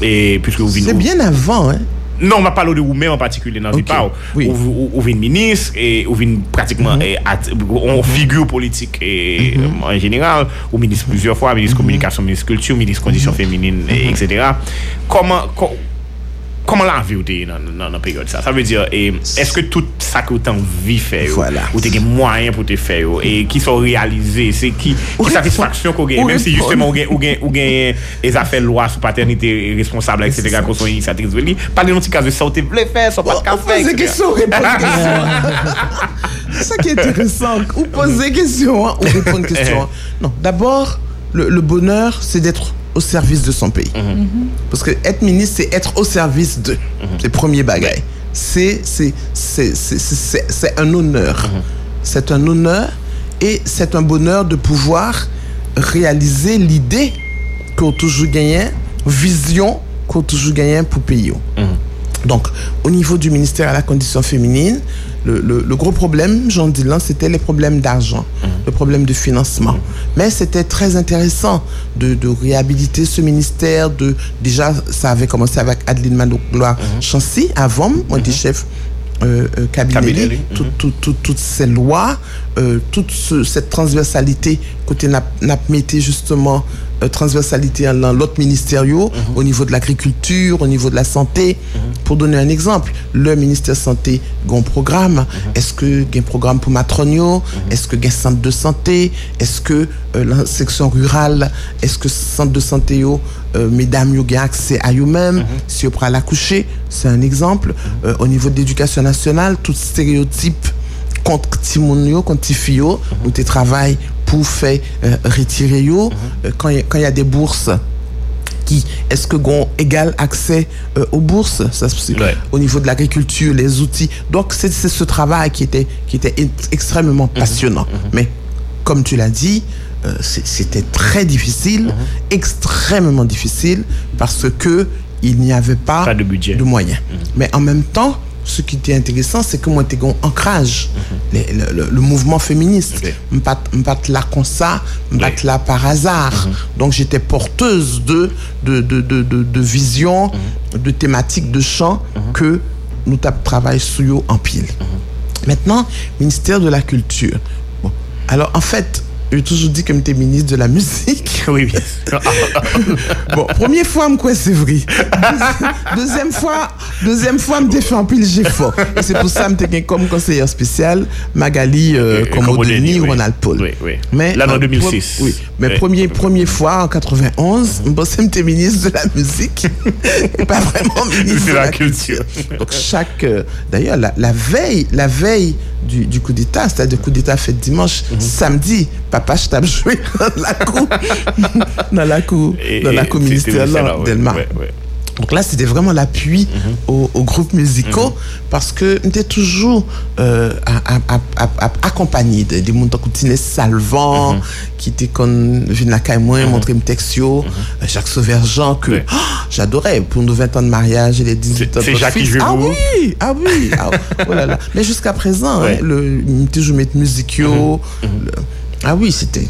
C'est bien avant, hein? Non, ma palo de mm-hmm. mm-hmm. mm-hmm. ou men en patikule nan okay. vi pa ou. Oui. Ou, ou vin minis, e, ou vin pratikman mm -hmm. on figyou politik e, mm -hmm. en general, ou minis plusieurs fwa, minis mm -hmm. komunikasyon, minis kultur, minis kondisyon femenine, etc. Koman, koman, comment la vie ou t'es dans, la période ça? Ça veut dire, et, est-ce que tout ça que tu as envie de faire, Voilà. ou tu as moyens pour te faire, et qui sont réalisés, c'est qui, Ou qui satisfaction qu'on gagne, même si justement, ou gagne, ou gagne, gagne les affaires loi sur paternité responsable, etc., qu'on soit initiatrice de lui, parlez d'un petit cas de ça, ou tu voulais faire, soit pas de café, etc. question. C'est ça qui est intéressant. Ou poser question, hein, ou répondre question. hein. Non, d'abord, le bonheur, c'est d'être au service de son pays. Parce que être ministre, c'est être au service de. C'est le premier bagaille. C'est c'est- c'est- c'est- c'est- c'est un honneur. C'est un honneur et c'est un bonheur de pouvoir réaliser l'idée qu'on toujours gagné, vision qu'on toujours gagné pour pays. Donc, au niveau du ministère à la condition féminine, le, le- le gros problème, Jean Dylan, c'était les problèmes d'argent, le problème de financement. Mais c'était très intéressant de, de réhabiliter ce ministère. De, déjà, ça avait commencé avec Adeline Manogloire Chancy, avant, moi, j'étais chef euh, euh, cabinet, Cabinet, tout- tout- tout- toutes ces lois, euh, toute ce- cette transversalité, côté n'a n'a mettez justement transversalité dans l'autre ministériaux, au niveau de l'agriculture, au niveau de la santé. Pour donner un exemple, le ministère santé a un programme. Est-ce que y a un programme pour matronio Est-ce que y a un centre de santé? Est-ce que euh, la section rurale, est-ce que centre de santé, yo, euh, mesdames, yo, ont accès à eux-mêmes? Si on prend l'accoucher, c'est un exemple. Euh, au niveau de l'éducation nationale, tout stéréotype contre Timoun yo, contre Tifi yo, nous te travail pour faire euh, retirer yo. Euh, quand il y a- quand il y a des bourses qui est-ce que ont égal accès euh, aux bourses? Ça c'est Ouais. au niveau de l'agriculture les outils. Donc c'est ce travail qui était qui était ex- extrêmement passionnant. Mais comme tu l'as dit euh, c'était très difficile extrêmement difficile parce que il n'y avait pas, Pas de budget. moyens. Mais en même temps ce qui était intéressant, c'est que moi, j'étais un ancrage, les- le, le- le mouvement féministe. Je ne pas là comme ça, je Oui. là par hasard. Donc, j'étais porteuse de, de, de, de, de, de vision, de thématiques, de champs que nous travaillons sur en pile. Maintenant, ministère de la Culture. Bon. Alors, en fait, j'ai toujours dit que j'étais ministre de la musique. Oui, sûr. Bon, première fois, me quoi c'est vrai. Deuxi- Deuxième fois, deuxième fois, me fait en pile j'ai fort. Et c'est pour ça me t'ai comme conseillère spéciale Magali euh, Comodeni, oui. Ronald Paul. Oui, oui. Mais Là, en euh, 2006. pro- Oui, mais Oui. premier, première fois en 91, je pensais que ministre de la musique et pas vraiment ministre C'est de la la culture. donc chaque, euh, d'ailleurs la, la veille, la veille du, du coup d'État, c'est-à-dire le coup d'État fait dimanche, Mhm. samedi, papa je tape joué dans la cour, dans la cour, Et- dans la cour ministérielle ouais, ouais. Donc là, c'était vraiment l'appui aux, aux groupes musicaux parce que j'étais toujours euh, à- à- à- à- à- accompagné de- montants coutinés Salvant, qui était comme la moi, montrer mes textio, euh, Jacques Sauverjean, que oh, j'adorais pour nos 20 ans de mariage et les 18 ans de Jacques fils. Ah oui, ah oui, ah, oh là là. Mais jusqu'à présent, Ouais. hein, le, toujours mettre musicio. le- ah oui, c'était.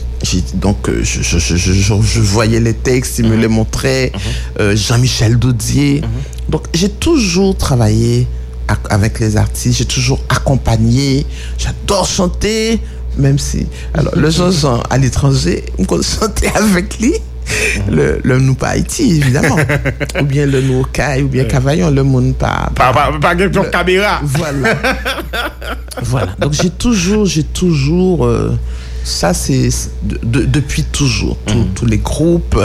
Donc, euh, je, je, je, je, voyais les textes, il me les montrait. euh, Jean-Michel Daudier. Donc, j'ai toujours travaillé avec les artistes, j'ai toujours accompagné. J'adore chanter, même si. Alors, le Jean-Jean à l'étranger, on chanter avec lui. Le, le nous pas Haïti, évidemment. ou bien le nous ou bien Cavaillon, le monde pas. Pas, pas, pas caméra. Voilà. voilà. Donc j'ai toujours, j'ai toujours, euh, ça c'est c'est de- de- depuis toujours, Tous- tous les groupes.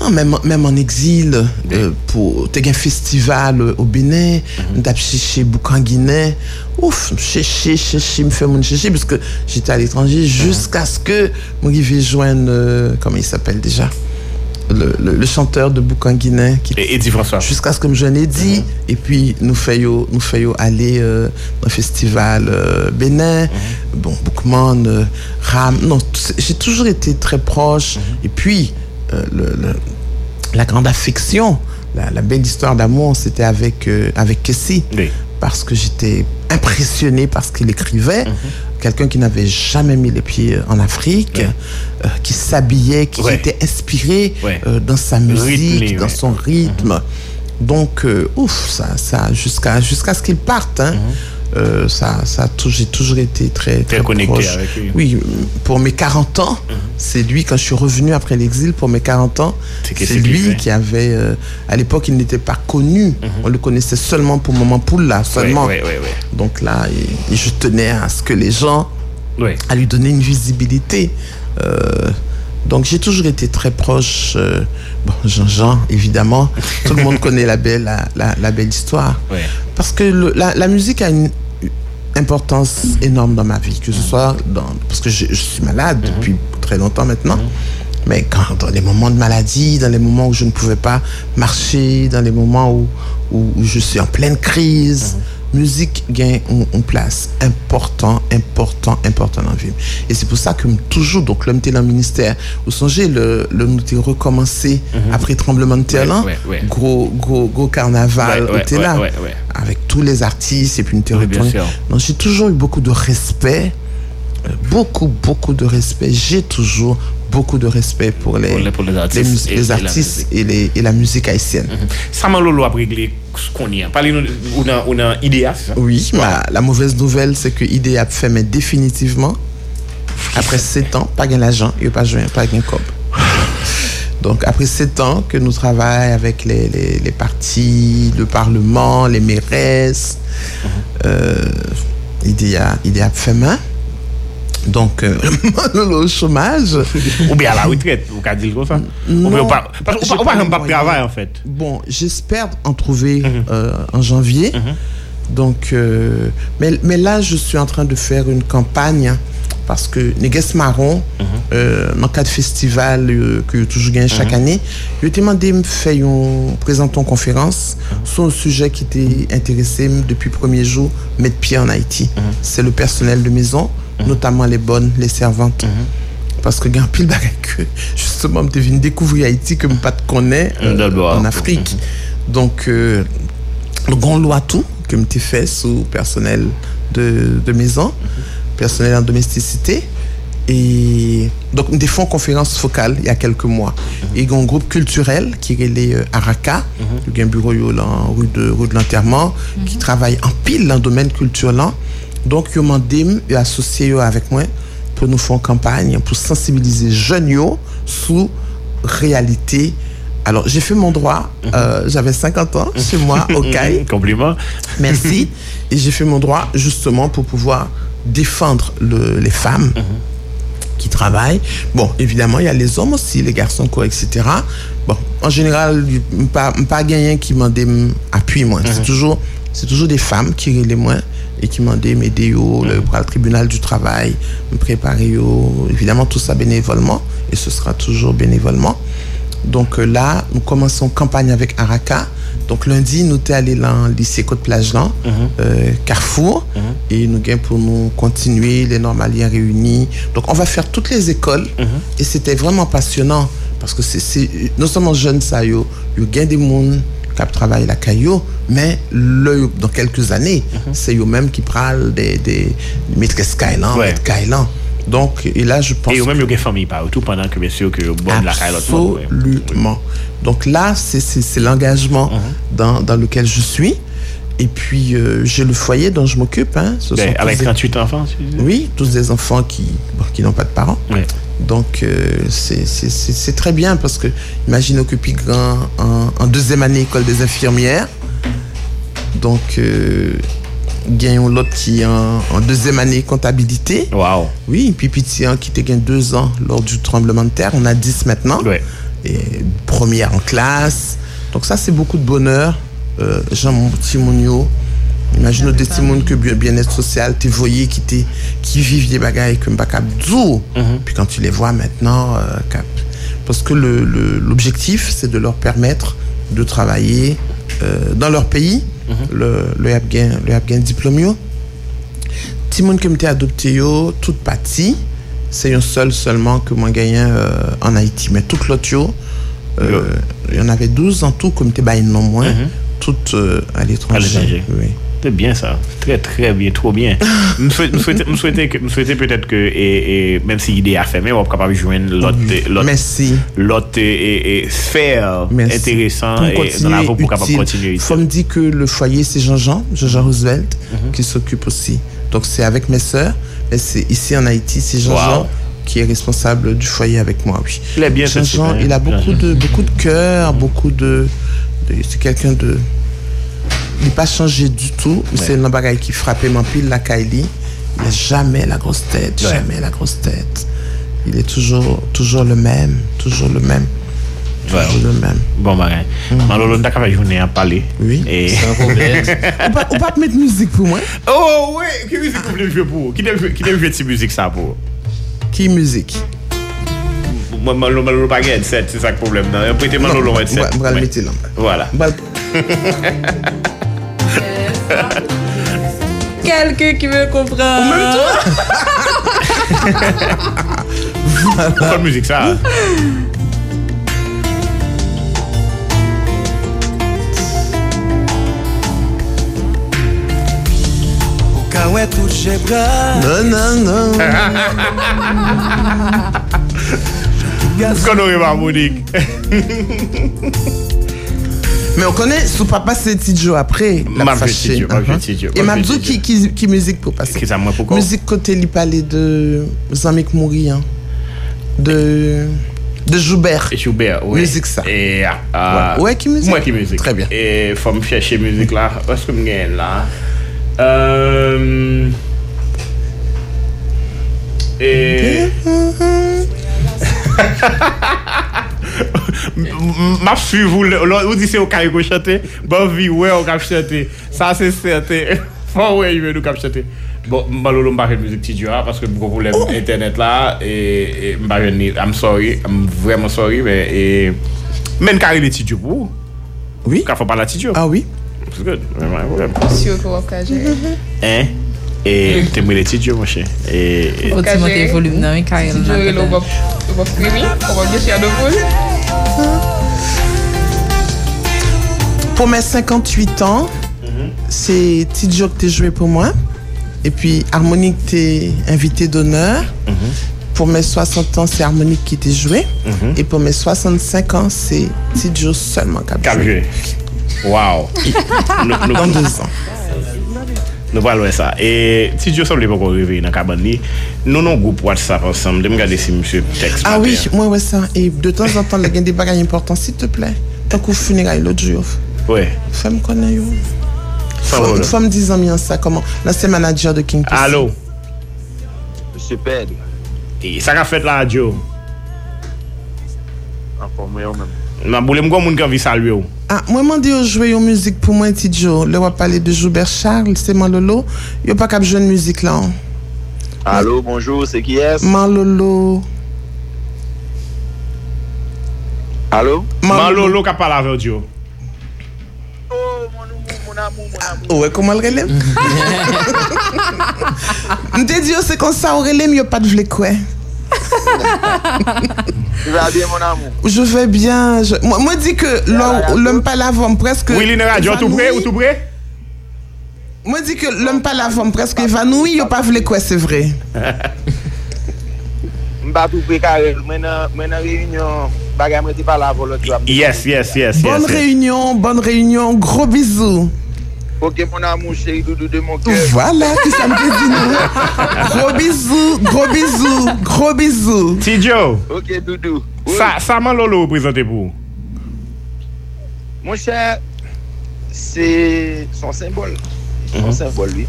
Non, même, même en exil, euh, pour un festival euh, au Bénin, t'as chez Boucanguinet, ouf, chéché, chéché, me fait mon chéché, parce que j'étais à l'étranger jusqu'à ce que vais joindre, euh, comment il s'appelle déjà, le, le- le chanteur de Boucanguinet, qui Et Eddie François. jusqu'à ce que je n'ai dit. Et puis nous faisons nous faisons aller euh, le festival euh, Bénin. Bon Bookman euh, Ram. Non j'ai toujours été très proche. Et puis le- la grande affection la, la belle histoire d'amour c'était avec avec Kessie. Oui. parce que j'étais impressionné par ce qu'il écrivait. Quelqu'un qui n'avait jamais mis les pieds en Afrique, euh, qui s'habillait, qui Ouais. était inspiré Ouais. euh, dans sa musique, Rythmé, dans son rythme. Donc, euh, ouf, ça, ça jusqu'à jusqu'à ce qu'il parte, hein, euh, ça, j'ai toujours été très, très, connecté proche. avec lui. Oui, pour mes 40 ans, c'est lui, quand je suis revenu après l'exil, pour mes 40 ans, C'est lui fait. qui avait, euh, à l'époque, il n'était pas connu. On le connaissait seulement pour Maman seulement. Ouais, ouais, ouais, Donc là, je tenais à ce que les gens, à lui donner une visibilité. Euh, donc j'ai toujours été très proche. euh, bon, Jean-Jean, évidemment. Tout le monde connaît la belle, la, la- la belle histoire. Ouais. Parce que le- la, la musique a une importance énorme dans ma vie, que ce soit dans, parce que je, je suis malade depuis très longtemps maintenant. Mais quand, dans les moments de maladie, dans les moments où je ne pouvais pas marcher, dans les moments où, je suis en pleine crise, musique gagne une, place important, important, important dans la vie. Et c'est pour ça que toujours, donc l'homme était dans le ministère, vous songez, le, le nous était recommencé après tremblement de terre, là, ouais, ouais. gros, gros, gros carnaval ouais, ouais. avec tous les artistes et puis une Oui, bien territoire. sûr. Donc j'ai toujours eu beaucoup de respect, beaucoup, beaucoup de respect. J'ai toujours beaucoup de respect pour les, Pour les- pour les artistes et- la artistes et, les, et la musique haïtienne. Saman Lolo a réglé ce qu'on y a. Parlez-nous, ou dans IDEA, ça? Oui, ma- la mauvaise nouvelle, c'est que ID a fait, mais définitivement, après 7 ans, pas gain l'argent, il n'y a pas joué, pas gain cob. Donc, après 7 ans que nous travaillons avec les, les, les partis, le Parlement, les mairesses, euh, ID a, ID a fait main. Donc, euh, le chômage, Ou bien à la retraite, vous pouvez dire comme ça? Ou bien pas, parce que j'ai ou pas, de travail, en fait. Bon, j'espère en trouver euh, en janvier. Donc, euh, mais, mais là, je suis en train de faire une campagne parce que Neges Marron, euh, dans le cadre festival euh, que je toujours gagne chaque année, je t'ai demandé de faire une présenter une conférence sur un sujet qui était intéressé depuis le premier jour, mettre pied en Haïti. C'est le personnel de maison, notamment les bonnes, les servantes. Parce que y a un pile bagay que justement je devine découvrir Haïti que je pas de connais euh, D'abord. en Afrique. Donc euh, le grand loi tout que je fait sous personnel de, de maison, personnel en domesticité. Et donc, nous avons une conférence focale il y a quelques mois. Et il y a un groupe culturel qui est les euh, Araka, y a un bureau en rue de, rue de l'enterrement, qui travaille en pile dans le domaine culturel. Donc, ils m'ont demandé associé yo avec moi pour nous faire une campagne pour sensibiliser les jeunes sous réalité. Alors, j'ai fait mon droit, euh, j'avais 50 ans chez moi au CAI. Compliment. Merci. Et j'ai fait mon droit justement pour pouvoir défendre le- les femmes qui travaillent. Bon, évidemment, il y a les hommes aussi, les garçons, quoi, etc. Bon, en général, pas, pas gagné qui m'ont dit appui moi. C'est toujours, toujours des femmes qui les moi et qui m'ont dit m'aider yo, le, tribunal du travail, me préparer yo. Évidemment, tout ça bénévolement et ce sera toujours bénévolement. Donc euh, là, nous commençons campagne avec Araka. Donc lundi, nous sommes allés dans le lycée Côte-Plage, là, euh, Carrefour. Et nous gagnons pour nous continuer, les normaliens réunis. Donc on va faire toutes les écoles. Et c'était vraiment passionnant. Parce que c'est- non seulement jeunes, ça, yo, yo des monde qui travaillent la caillou, mais le, dans quelques années, c'est eux-mêmes qui parlent des, des maîtresses Skyland, Ouais. Skyland. Donc, et là, je pense Et ou même, il y a des familles partout pendant que, bien sûr, que bon de la caille. Absolument. Donc là, c'est- l'engagement Mhm. dans, dans lequel je suis. Et puis, euh, j'ai le foyer dont je m'occupe. Hein. Ben, avec des- 38 enfants, tu disais? Oui, tous des enfants qui, bon, qui n'ont pas de parents. Ouais. Donc, euh, c'est- très bien parce que, imagine que puis grand en, en deuxième année école des infirmières. Donc, euh, gagnons l'autre qui est en, en deuxième année comptabilité. Wow. Oui, puis petit un qui était gagné deux ans lors du tremblement de terre. On a 10 maintenant. Ouais. Et première en classe. Donc ça, c'est beaucoup de bonheur. Euh, Jean Mounio. Imagine des petits monde que bien- bien-être social, tu voyais qui, t'es- qui vivent des bagailles comme pas cap dur. Puis quand tu les vois maintenant, euh, cap. Parce que le- le- l'objectif, c'est de leur permettre de travailler euh, dans leur pays. Le, le Afghan, le Afghan diplôme. yo. Ti moun ke mte adopté yo, tout parti, c'est un seul seulement que moi gagné euh, en Haïti. Mais tout l'autre euh, il y en avait 12 en tout, comme t'es bail non moins, toutes euh, à l'étranger. À l'étranger. Oui. C'est bien ça. Très, très bien, trop bien. Je souhaiter peut-être que, et, et même si l'idée a fait, mais on va capable de joindre l'autre, l'autre, Merci. l'autre et, et sphère Merci. intéressant Pour et dans la voie pour capable continuer. Faut me dire que le foyer, c'est Jean-Jean, Jean-Jean Roosevelt, Mhm. qui s'occupe aussi. Donc c'est avec mes sœurs, mais c'est ici en Haïti, c'est Jean-Jean Wow. qui est responsable du foyer avec moi, oui. Il est bien, Jean-Jean, il a beaucoup de, beaucoup de cœur, beaucoup de... de- c'est quelqu'un de... li pa chanje du tout, ouais. se nan bagay ki frape man pil la Kylie, il jamais la grosse tête, ouais. jamais la grosse tête. Il est toujours, toujours le même, toujours le même. Ouais. Toujours le même. Bon bagay. Mm. Malolo, nda ka fè jounen an pale. Oui, Et... sans problème. ou pa mèt müzik pou mwen? Oh, oui, ki müzik pou mwen fè pou? Ki dem fè ti müzik sa pou? Ki müzik? Mwen malolo pa gen non, set, se sa k problem nan. Prete malolo wè set. Mwen al meti lan. Voilà. Mwen al... Quelqu'un qui me comprend. Même toi. voilà. Pas de musique, ça. Ouè touche bra Non, non, non Konon rewa mounik Men on konen sou pa pase Tidjo apre la fache. E mabdou ki mizik pou pase. Mizik kote li pale de Zamik Mourian. De... De Joubert. Joubert, oui. Muzik sa. E, a... Ouè ki muzik? Mwen ki muzik. Trè bien. E, fòm fèche muzik la. Wè s'ke mwen gen la? Ehm... E... Map suiv ou Ou di se ou ka yon chante Bon vi we ou e kap chante. Sa se sente Fon we yon e nou kap chante. Bon, malolo mba jen müzik ti djwa Paske mbo problem oh! internet la e, e mba jen ni I'm sorry I'm vreman sorry Men kare li ti djwa pou Oui. Ka fwa pala ti djwa Ah oui. It's good Mwen mwen problem Syo kou wap kaje Eh E te mwile ti djo mwenche? E, e. O ti mwote volum nan mi kare Ti djo e lo wap primi Wap geshe adopol Pou mwen 58 an Se ti djo ki te jwe pou mwen E pi harmonik te invité d'honneur. Pou mwen 60 an se harmonik ki te jwe E pou mwen 65 an se ti djo selman kap jwe Wow Dans 2 an Nou pal wè sa. E ti diyo sable pou kon reveye nan kaban li, nou nou goup WhatsApp ansam. Dem gade si msye tekst. Ah oui, mwen wè sa. E de tan zan tan le gen de bagay important, si te ple. Tan kou funeray lot diyo. Ouè. Fèm konen yo. Fèm dizan mi an sa koman. Nan se manager de King Pussy. Alo. Msye Pedre. E sa ka fèt la diyo. An pou mwen yo mèm. Mwen boulè mwen kon moun kan vi salwe ou. Ah, mwen mandi yo jwe yo müzik pou mwen ti djo. Le wap pale de Joubert Charles, se man lolo. Yo pa kap jwen müzik la ou. Alo, Mais... bonjou, se ki es? Man lolo. Alo? Man lolo kap pale ave ou djo. Oh, mon amou, mon amou, mon amou. Ouwe, koman l relem? Mwen te djo se kon sa ou relem yo pat vle kwe. Tu va bien, mon amour? Je vais bien. Je... Moi, moi, dis que l'homme pas l'avant presque. Oui, Lina Radio, tout prêt ou tout prêt? Moi, dis que l'homme pas l'avant presque évanoui, yo pas voulu quoi, c'est vrai. Mba tout prêt, Karel. Maintenant, euh, réunion. Bagay, moi, pas l'avant, l'autre. Yes, yes, yes. Bonne yes, réunion, yes. bonne réunion. Gros bisous. Ok, mon amour, chéri, doudou de mon cœur. Voilà, qui ça me dit Gros bisous, gros bisous, gros bisous. Tidjo. Ok, doudou. Oui. Ça, ça m'a lolo présenté pour Mon cher, c'est son symbole. Son mm -hmm. symbole, lui.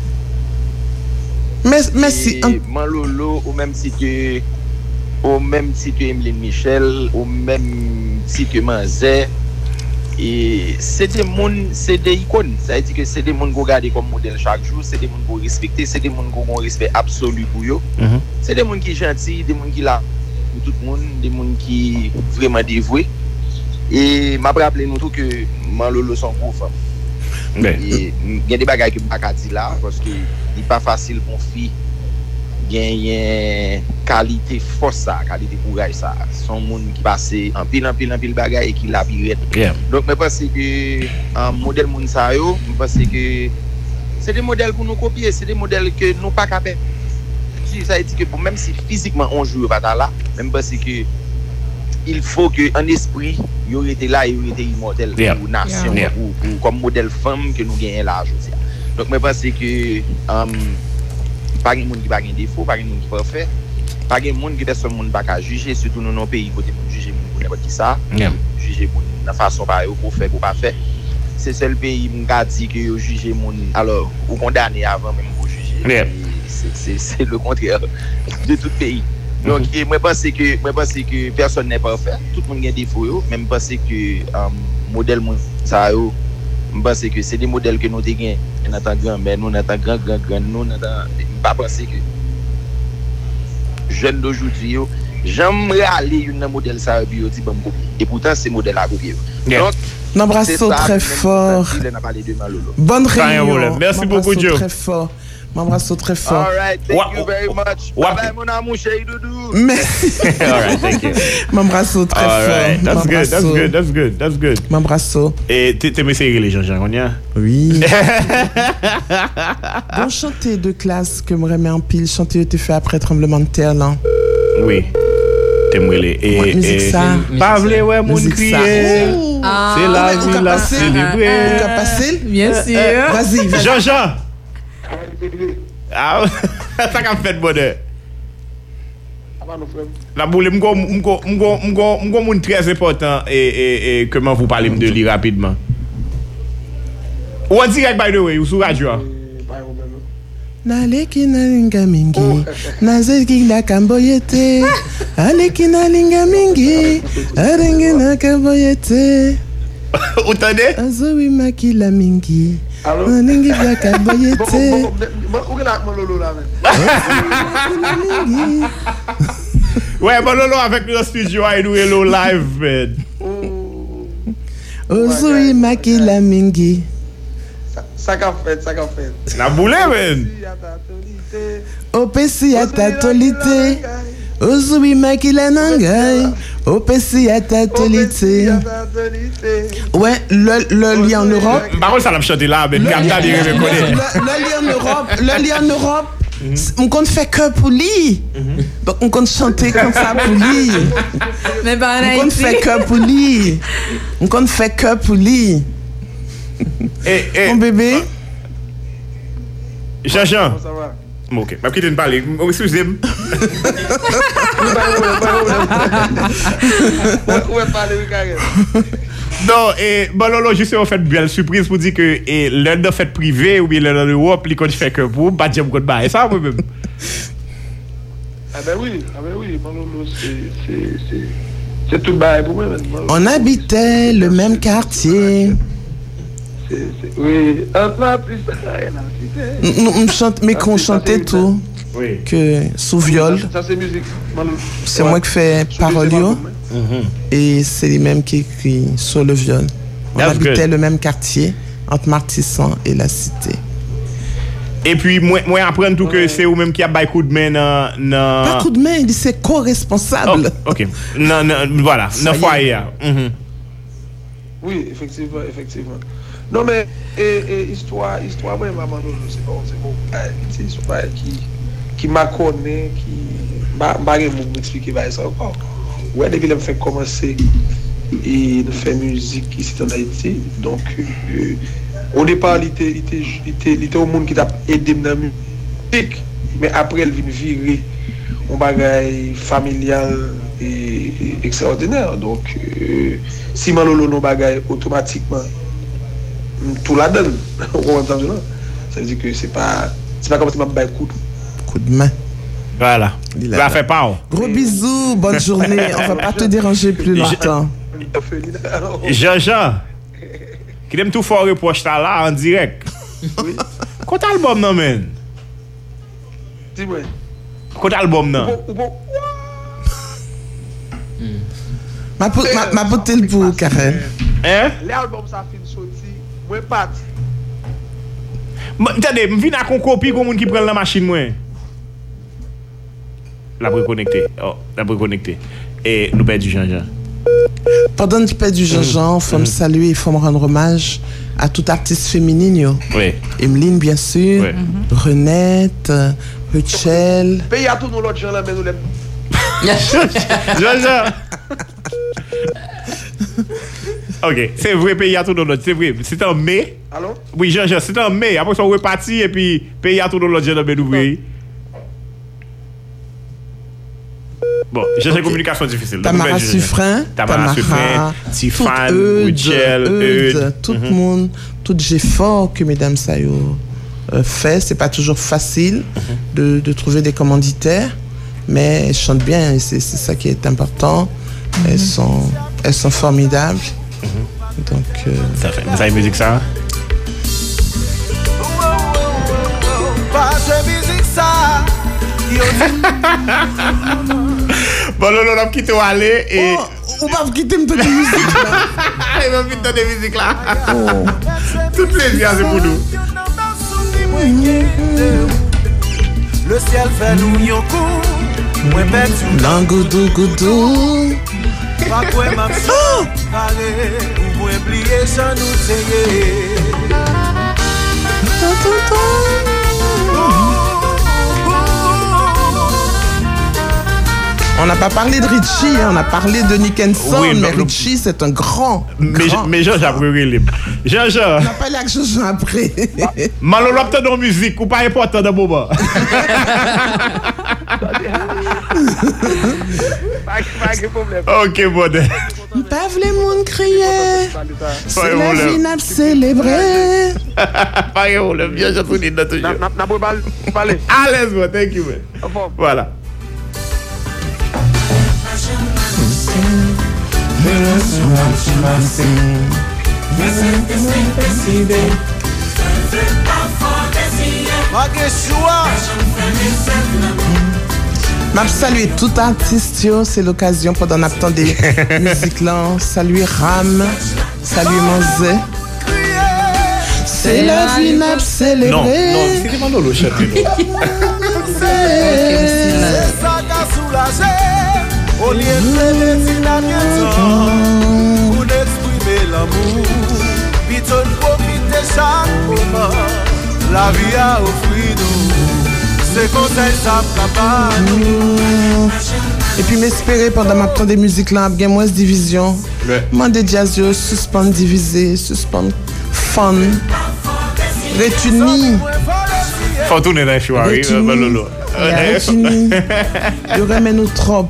Mais, mais si... Mon lolo, ou même si tu... Ou même si tu Emeline Michel, ou même si tu Manzé... E se de moun, se de ikon, sa yi di ke se de moun go gade kom model chak jou, se de moun go respekte, se de moun go gon respek absolu pou yo, mm -hmm. se de moun ki janti, de moun ki la pou tout moun, de moun ki vreman devwe. E map rappele nou tou ke man lolo son kou fam. E gen de bagay ke m baka di la, paske di pa fasil bon fi. genyen kalite fos sa, kalite kouraj sa. Son moun ki pase anpil, anpil, anpil bagay e ki la piret. Yeah. Donk mwen pase ke an model moun sa yo, mwen pase ke se de model pou nou kopye, se de model ke nou pa kape. Si sa eti ke pou mèm si fizikman onjou vata la, mwen pase ke il fò ke an espri yo rete la, yo rete imotel yeah. pou nasyon, yeah. pou kom model fem ke nou genyen la. Donk mwen pase ke... Um, Pa gen moun ki bagen defo, pa gen moun ki prefe, pa gen moun ki person moun baka juje, sütou nou nou peyi kote moun juje moun konen kote sa, yeah. juje moun nan fason pa yo pou fe, pou pa fe. Se sel peyi moun ka di ki yo juje moun, alor, ou kondane avan moun pou juje, yeah. se le kontre de tout peyi. Donk mm -hmm. mwen pense ke, mwen pense ke person nen prefe, tout moun gen defo yo, men mwen pense ke um, euh, model moun sa yo, Mpense ke se de model ke nou te gen Nan ta gran men, nou nan ta gran gran gran Nou nan ta... Mpense ke Jen dojouti yo Jan mrali yon nan model sa e Bi yo ti ban mkopi E poutan se model a kopi yo. N'embrasso très fort. Bonne réunion. Merci beaucoup Joe. M'embrasso très fort. All right, thank you very much. Bye bye mon amou chéri doudou. Merci. All right, thank you. M'embrasse très All right, fort. that's good, that's good, that's good, that's good. M'embrasse. Et t'es t'es essayé les Jean-Jean, on y a? Oui. bon, chanter de classe que me remet en pile. Chanter, tu fait après tremblement de terre, là. Oui. T'aimes les. Et, musique et- ça. Pas vle, ouais, mon Musique ça. crier. Ah, C'est la ou vie, la célébrer. qu'a passé? Bien sûr. Vas-y, vas-y. Jean-Jean! Ah, ça qu'a fait bonheur. La boule, m'go, m'go, m'go, m'go, m'go moun très important et, et, et comment vous parlez de lui rapidement. Ou en direct, by the way, ou sur radio. hein? Naleki nalinga mingi nazeki na kamboyete aleki nalinga mingi arenge na kamboyete Ou tande? azowimaki la mingi nalingi vya kamboyete mingi Ouè, bon lolo avèk nou studio a inou e lo live, men. Ozoui oh, oh, maki la mingi. Sa ka fèt, sa ka fèt. Na boulè, men. Opesi atatolite. Ozoui maki la nangay. Opesi atatolite. Ouè, le li en Europe. Barol sa la m chante la, men. Le li en Europe. Le li en Europe. m kon fè kè pou li. M kon chante kon sa pou li. M kon fè kè pou li. M kon fè kè pou li. Mon bébé? Ah. Jean-Jean. Bon, ok, m ap kite n pale, m wè sou zem Ou wè pale wè kage Non, et bon, Lolo, juste en fait, belle surprise pour dire que l'un de fête privée ou bien l'un de Europe, il compte faire que pour, pas dire qu'on va. Et ça, moi-même. Ah ben oui, ah ben oui, Manolo, c'est- c'est- c'est... C'est tout bail pour moi, on habitait le même quartier. Oui, la plus rien à citer. Nous, chante, mais qu'on chantait tout. Que sous viol, Ça, c'est musique, c'est moi qui fais parole. Mm -hmm. Et c'est les mêmes qui écrivent sur le viol. On That's habitait good. le même quartier entre Martissan et la cité. Et puis, moi, moi apprendre tout ouais. que c'est vous-même qui a bail coup de main dans... Na... Pas coup de main, c'est co-responsable. Oh, ok. non, non, voilà, dans foyer. Mm -hmm. Oui, effectivement, effectivement. Non men, histwa mwen maman nou, se bon, se bon, se sou pa ki, ki ma konen, ki, ba gen moun mwen eksplike ba e sa wakon. wè ouais, devile m fè komanse e nou fè müzik isi tan Haiti donk euh, ou depa li te ou moun ki tap edem nan müzik men apre el vin viri ou bagay familial e ekstraordinèr donk euh, si man lolo nou bagay otomatikman tout la den ou an tan jounan sa vizi ke se pa se pa komanse m ap bay kout kout men Voilà. Il va faire part. Gros bisous, bonne journée. On va pas te déranger plus longtemps. Jean-Jean, qui aime tout fort reproche ta là en direct. Oui. Kote albom nan men? Ti mwen? Kote albom nan? Ou bon? bon hmm. Ma pote l pou kare. Le albom sa fin soti, mwen pati. Tade, m vin akon kopi kon moun ki pren la masin mwen. La prekonekte. Oh, la prekonekte. E nou pe du Jean-Jean. Pendant que tu paies du Jean-Jean, faut me saluer, il faut me rendre hommage à toute artiste féminine. yo. Oui. Emeline, bien sûr. Ouais. Renette, euh, Rachel. Pays à tout nous l'autre gens là, mais nous l'aime. Jean-Jean! ok, c'est vrai, pays à tout dans l'autre. C'est vrai. C'était en mai. Allô? Oui, Jean-Jean, c'était en mai. Après, on est reparti et puis pays à tout dans l'autre, j'ai nommé d'ouvrir. Bon, j'ai une communication difficile. Tamara. Suffren. Tamara Suffren, Tiffany, Eudes, Eudes. tout le monde, tout effort que Mesdames Sayo euh, fait. C'est pas toujours facile de, de trouver des commanditaires, mais elles chantent bien c'est c'est ça qui est important. Elles, sont, elles sont formidables. Donc, euh, Ça fait, ça fait musique ça? Bon, là, on a quitté ou aller et... on va quitter me donner musique là. Allez, on va vite donner musique là. Tout plaisir, c'est pour nous. Le ciel fait nous coup Mwen pet sou Lan goudou goudou. Pa kwe mam chan pare Ou mwen pliye chan nou teye On n'a pas parlé de Richie, hein, on a parlé de Nick Henson, Oui, mais. Richie c'est un grand. Mais, grand. mais Jean-Jean. Jean-Jean, On n'a pas l'air que je joue après. Malon l'obten dans musique ou pas important dans le moment. Pas pas de problème. ok, bon. Pas les monde crier. C'est Ouais, la on l'a- vie n'a célébrer. Pas de problème, bien, j'ai tout dit dans toujours. N'a n'a pas parlé. parler. À l'aise, bon, thank you, man. Voilà. M'a salué tout artiste, yo, c'est l'occasion pendant qu'on des musiques là. Saluer Ram, saluer Manzé. C'est la vie n'a Non, célébrer. non, soulaje O liye sede ti nan gen tan Pou n'esprime l'amou Biton profite chak pouman La vi a ofri nou. Se konsey sa prapan nou. E pi m'espere pandan m'ap ton de müzik lan ap gen mwes divizyon Man de jazz yo suspande divize, suspande fan Retuni Fantounen nan chouari, euh, bel lolo. Yo remen nou trop.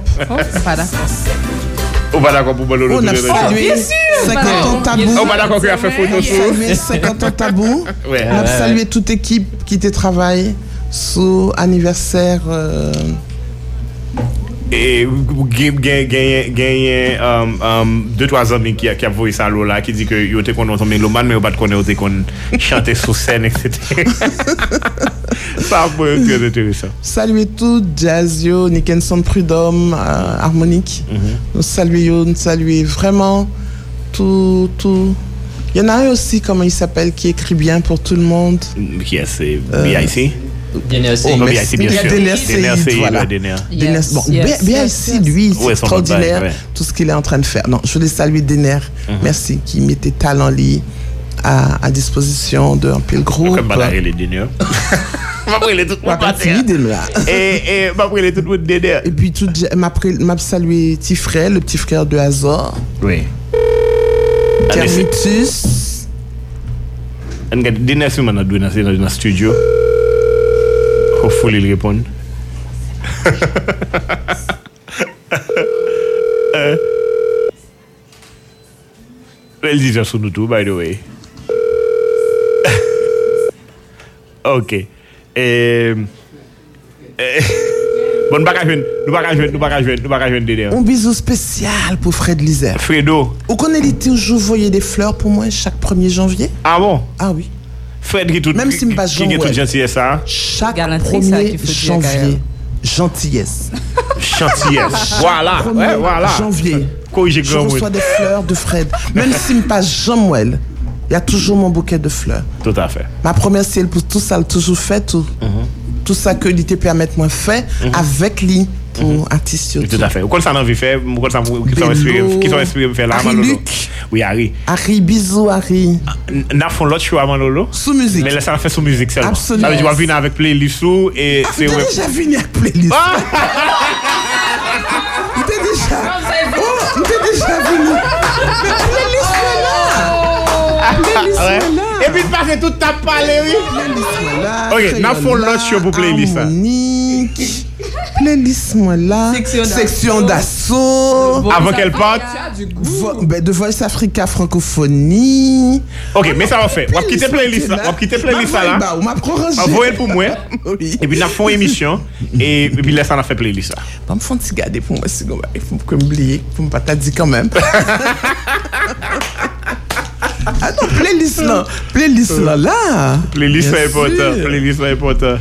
Ou pa d'akon pou bel lolo. Ou na fadwe, 50 an tabou. Ou pa d'akon ki a fe foto sou. 50 an tabou. On a salue tout ekip ki te travaye sou aniverser... E genyen 2-3 anmen ki ap voye sa lò la ki di ki yo te kon don ton men loman men yo bat konen yo te kon chante sou sen etc. Ça être très intéressant. Saluer tout, Jazzio, Nickenson Prudhomme, euh, Harmonique. Nous saluer, nous saluer vraiment tout, tout. Il y en a un aussi, comment il s'appelle, qui écrit bien pour tout le monde. Qui est c'est Euh, BIC? Oh, Non, merci. BIC, bien sûr. Dener, Seyid, c'est voilà. Yes, bon, yes, yes, yes. lui, c'est extraordinaire, tout ce qu'il est en train de faire. Non, je voulais saluer Dener, Mhm. merci, qui mettait talent lit à, à disposition d'un pile groupe. Comme les. M'aprele tout moun pater. Eh, eh, M'aprele tout moun deder. Et puis m'apsalue ti frè, le petit frère de Azor. Oui. Termitus. An gade dene sou man adwe nan se nan studio. Hopefully il repon. El di jan sou nou tou by the way. Ok. E... e bon, nou baka jwen, nou baka jwen, nou baka jwen, nou baka jwen dede. Un bizou spesyal pou Fred Lizer. Fredo. Ou konen li toujou voye de fleur pou mwen chak 1er janvye? Ah bon? Ah oui. Fred ki tout, Même si m'pas ki tout gentillesse sa. Chak 1er janvye. Gentillesse. Gentillesse. Voilà, ouais, voilà. Janvye. Je reçois des fleurs de Fred. Même si m'pas Jean-Mouel. y a toujou moun bouquet de fleur. Tout a fè. Ma promersi el pou tout sa l toujou fè, tout sa ke li te permèt mwen fè, avèk li pou artist yo. Tout a fè. Ou kol sa nan vi fè, ou kol sa ki son espri fè la aman lolo. Oui, Harry. Harry, bizou Harry. Ah, na fon lot chou aman lolo. Sou mouzik. Men lè sa fè sou mouzik selman. Absolut. Sa vè di wavina avèk playlist ou. Ah, te deja vini ak playlist. Te deja. Te deja vini. Playlist ou. E pi pase tout tap pale Ok, nan fon lot show pou playlist sa Playlist mwen la Seksyon d'asso Avant kel pat The Voice Africa Francophonie. Ok, men sa wafè Wap kite playlist sa Wap kite playlist sa la Avoye pou mwen E pi nan fon emisyon E pi lè sa nan fè playlist sa Pan m fon ti gade pou mwen si goma Pou m bliye Pou m pata di kanmèm Ha ha ha ha Anon, playlist lan. Playlist lan la. Playlist la important. Playlist la important.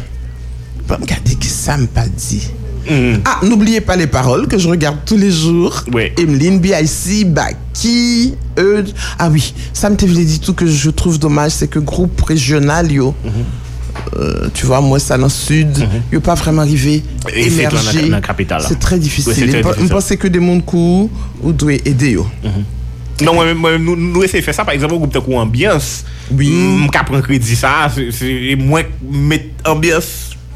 Pas me garder qui ça me pas dit. Mm. Ah, n'oubliez pas les paroles que je regarde tous les jours. Oui. Emeline, BIC, Baki, eux. Ah oui, ça me dit tout que je trouve dommage, c'est que groupe régional, yo. Mm -hmm. Euh, tu vois, moi, ça dans le sud, il mm -hmm. n'est pas vraiment arrivé émerger. C'est très difficile. Je ne pense que des mondes courts ou doit aider. Mm -hmm. Non, mwen mwen nou, nou ese fè sa, par exemple, ou goup te kou ambyans, oui. mwen ka pren kredi sa, mwen met ambyans.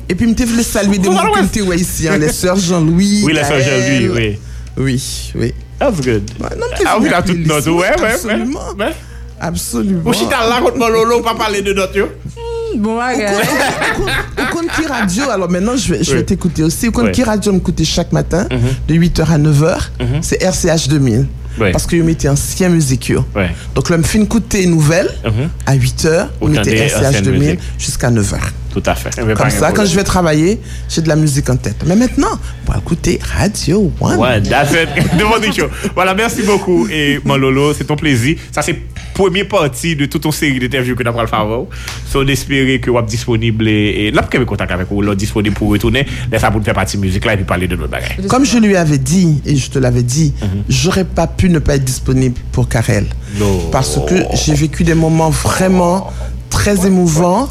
E pi mte vle salwe de mwen koum te wè isi, an, le sèr Jean-Louis. Oui, le sèr Jean-Louis, oui. Oui, oui. That's good. Nan mte ah, vle apil tout not, wè, wè, wè. Absolument. Ou chita lakot mwen lolo, ou pa pale de not yo. Hmm, bon, Ou kon ki radio, alors maintenant je vais, oui. vais t'écouter aussi, ou kon oui. ki radio m'koute chaque matin, mm -hmm. de 8h à 9h, mm -hmm. c'est RCH 2000. Parce que je mettais ancien musique. Ouais. Donc là, je me fais écouter une nouvelle Mhm. à 8h, on RCH anciennes 2000 musiques. jusqu'à 9h. Tout à fait. Comme ça, quand je vais travailler, j'ai de la musique en tête. Mais maintenant, on va écouter Radio One. Ouais, that's it. Demandez chaud. Voilà, merci beaucoup. Et mon Lolo, c'est ton plaisir. Ça, c'est première partie de toute ton série d'interviews que nous avons le faveur. So, d'espérer que vous êtes disponible et, là, pour contact avec vous, là, disponible pour retourner. Laisse ça pour nous faire partie musique là et puis parler de notre bagage. Comme je lui avais dit, et je te l'avais dit, j'aurais pas pu ne pas être disponible pour Karel. Non. Parce que j'ai vécu des moments vraiment très émouvants.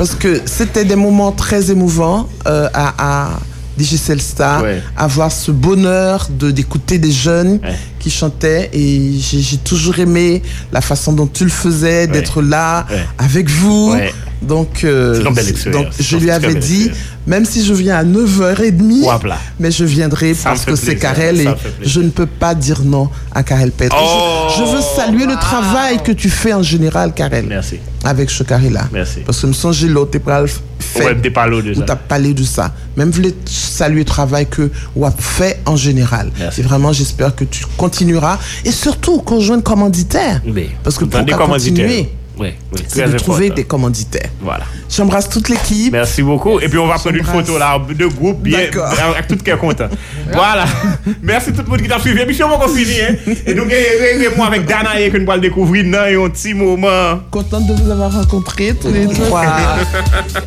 Parce que c'était des moments très émouvants euh, à, à Digicel Star, Ouais. avoir ce bonheur de d'écouter des jeunes Ouais. qui chantaient. Et j'ai toujours aimé la façon dont tu le faisais, d'être là avec vous. Donc, euh, donc je lui avais dit, même si je viens à 9h30, Voilà. mais je viendrai Ça parce que c'est Karel et je ne peux pas dire non à Karel Petre. Je- Oh, je, veux saluer le travail que tu fais en général, Karel. Merci. Avec ce Karel-là. Merci. Parce que me songe l'autre, fait. T'es parlé de Ou ça. t'as parlé de ça. Même voulais saluer le travail que WAP fait en général. Merci. Et vraiment, j'espère que tu continueras. Et surtout, qu'on joigne commanditaire. Mais, Parce que pour des qu'à commanditaires. continuer, Oui, oui. c'est de trouver important. des commanditaires. Voilà. J'embrasse toute l'équipe. Merci beaucoup. Et puis on va prendre une photo là de groupe bien avec tout cœur content. voilà. Merci tout le monde qui t'a suivi. Émission on va finir. Hein. Et nous moi avec Dana que nous allons découvrir dans un petit moment. Contente de vous avoir rencontrés tous les trois.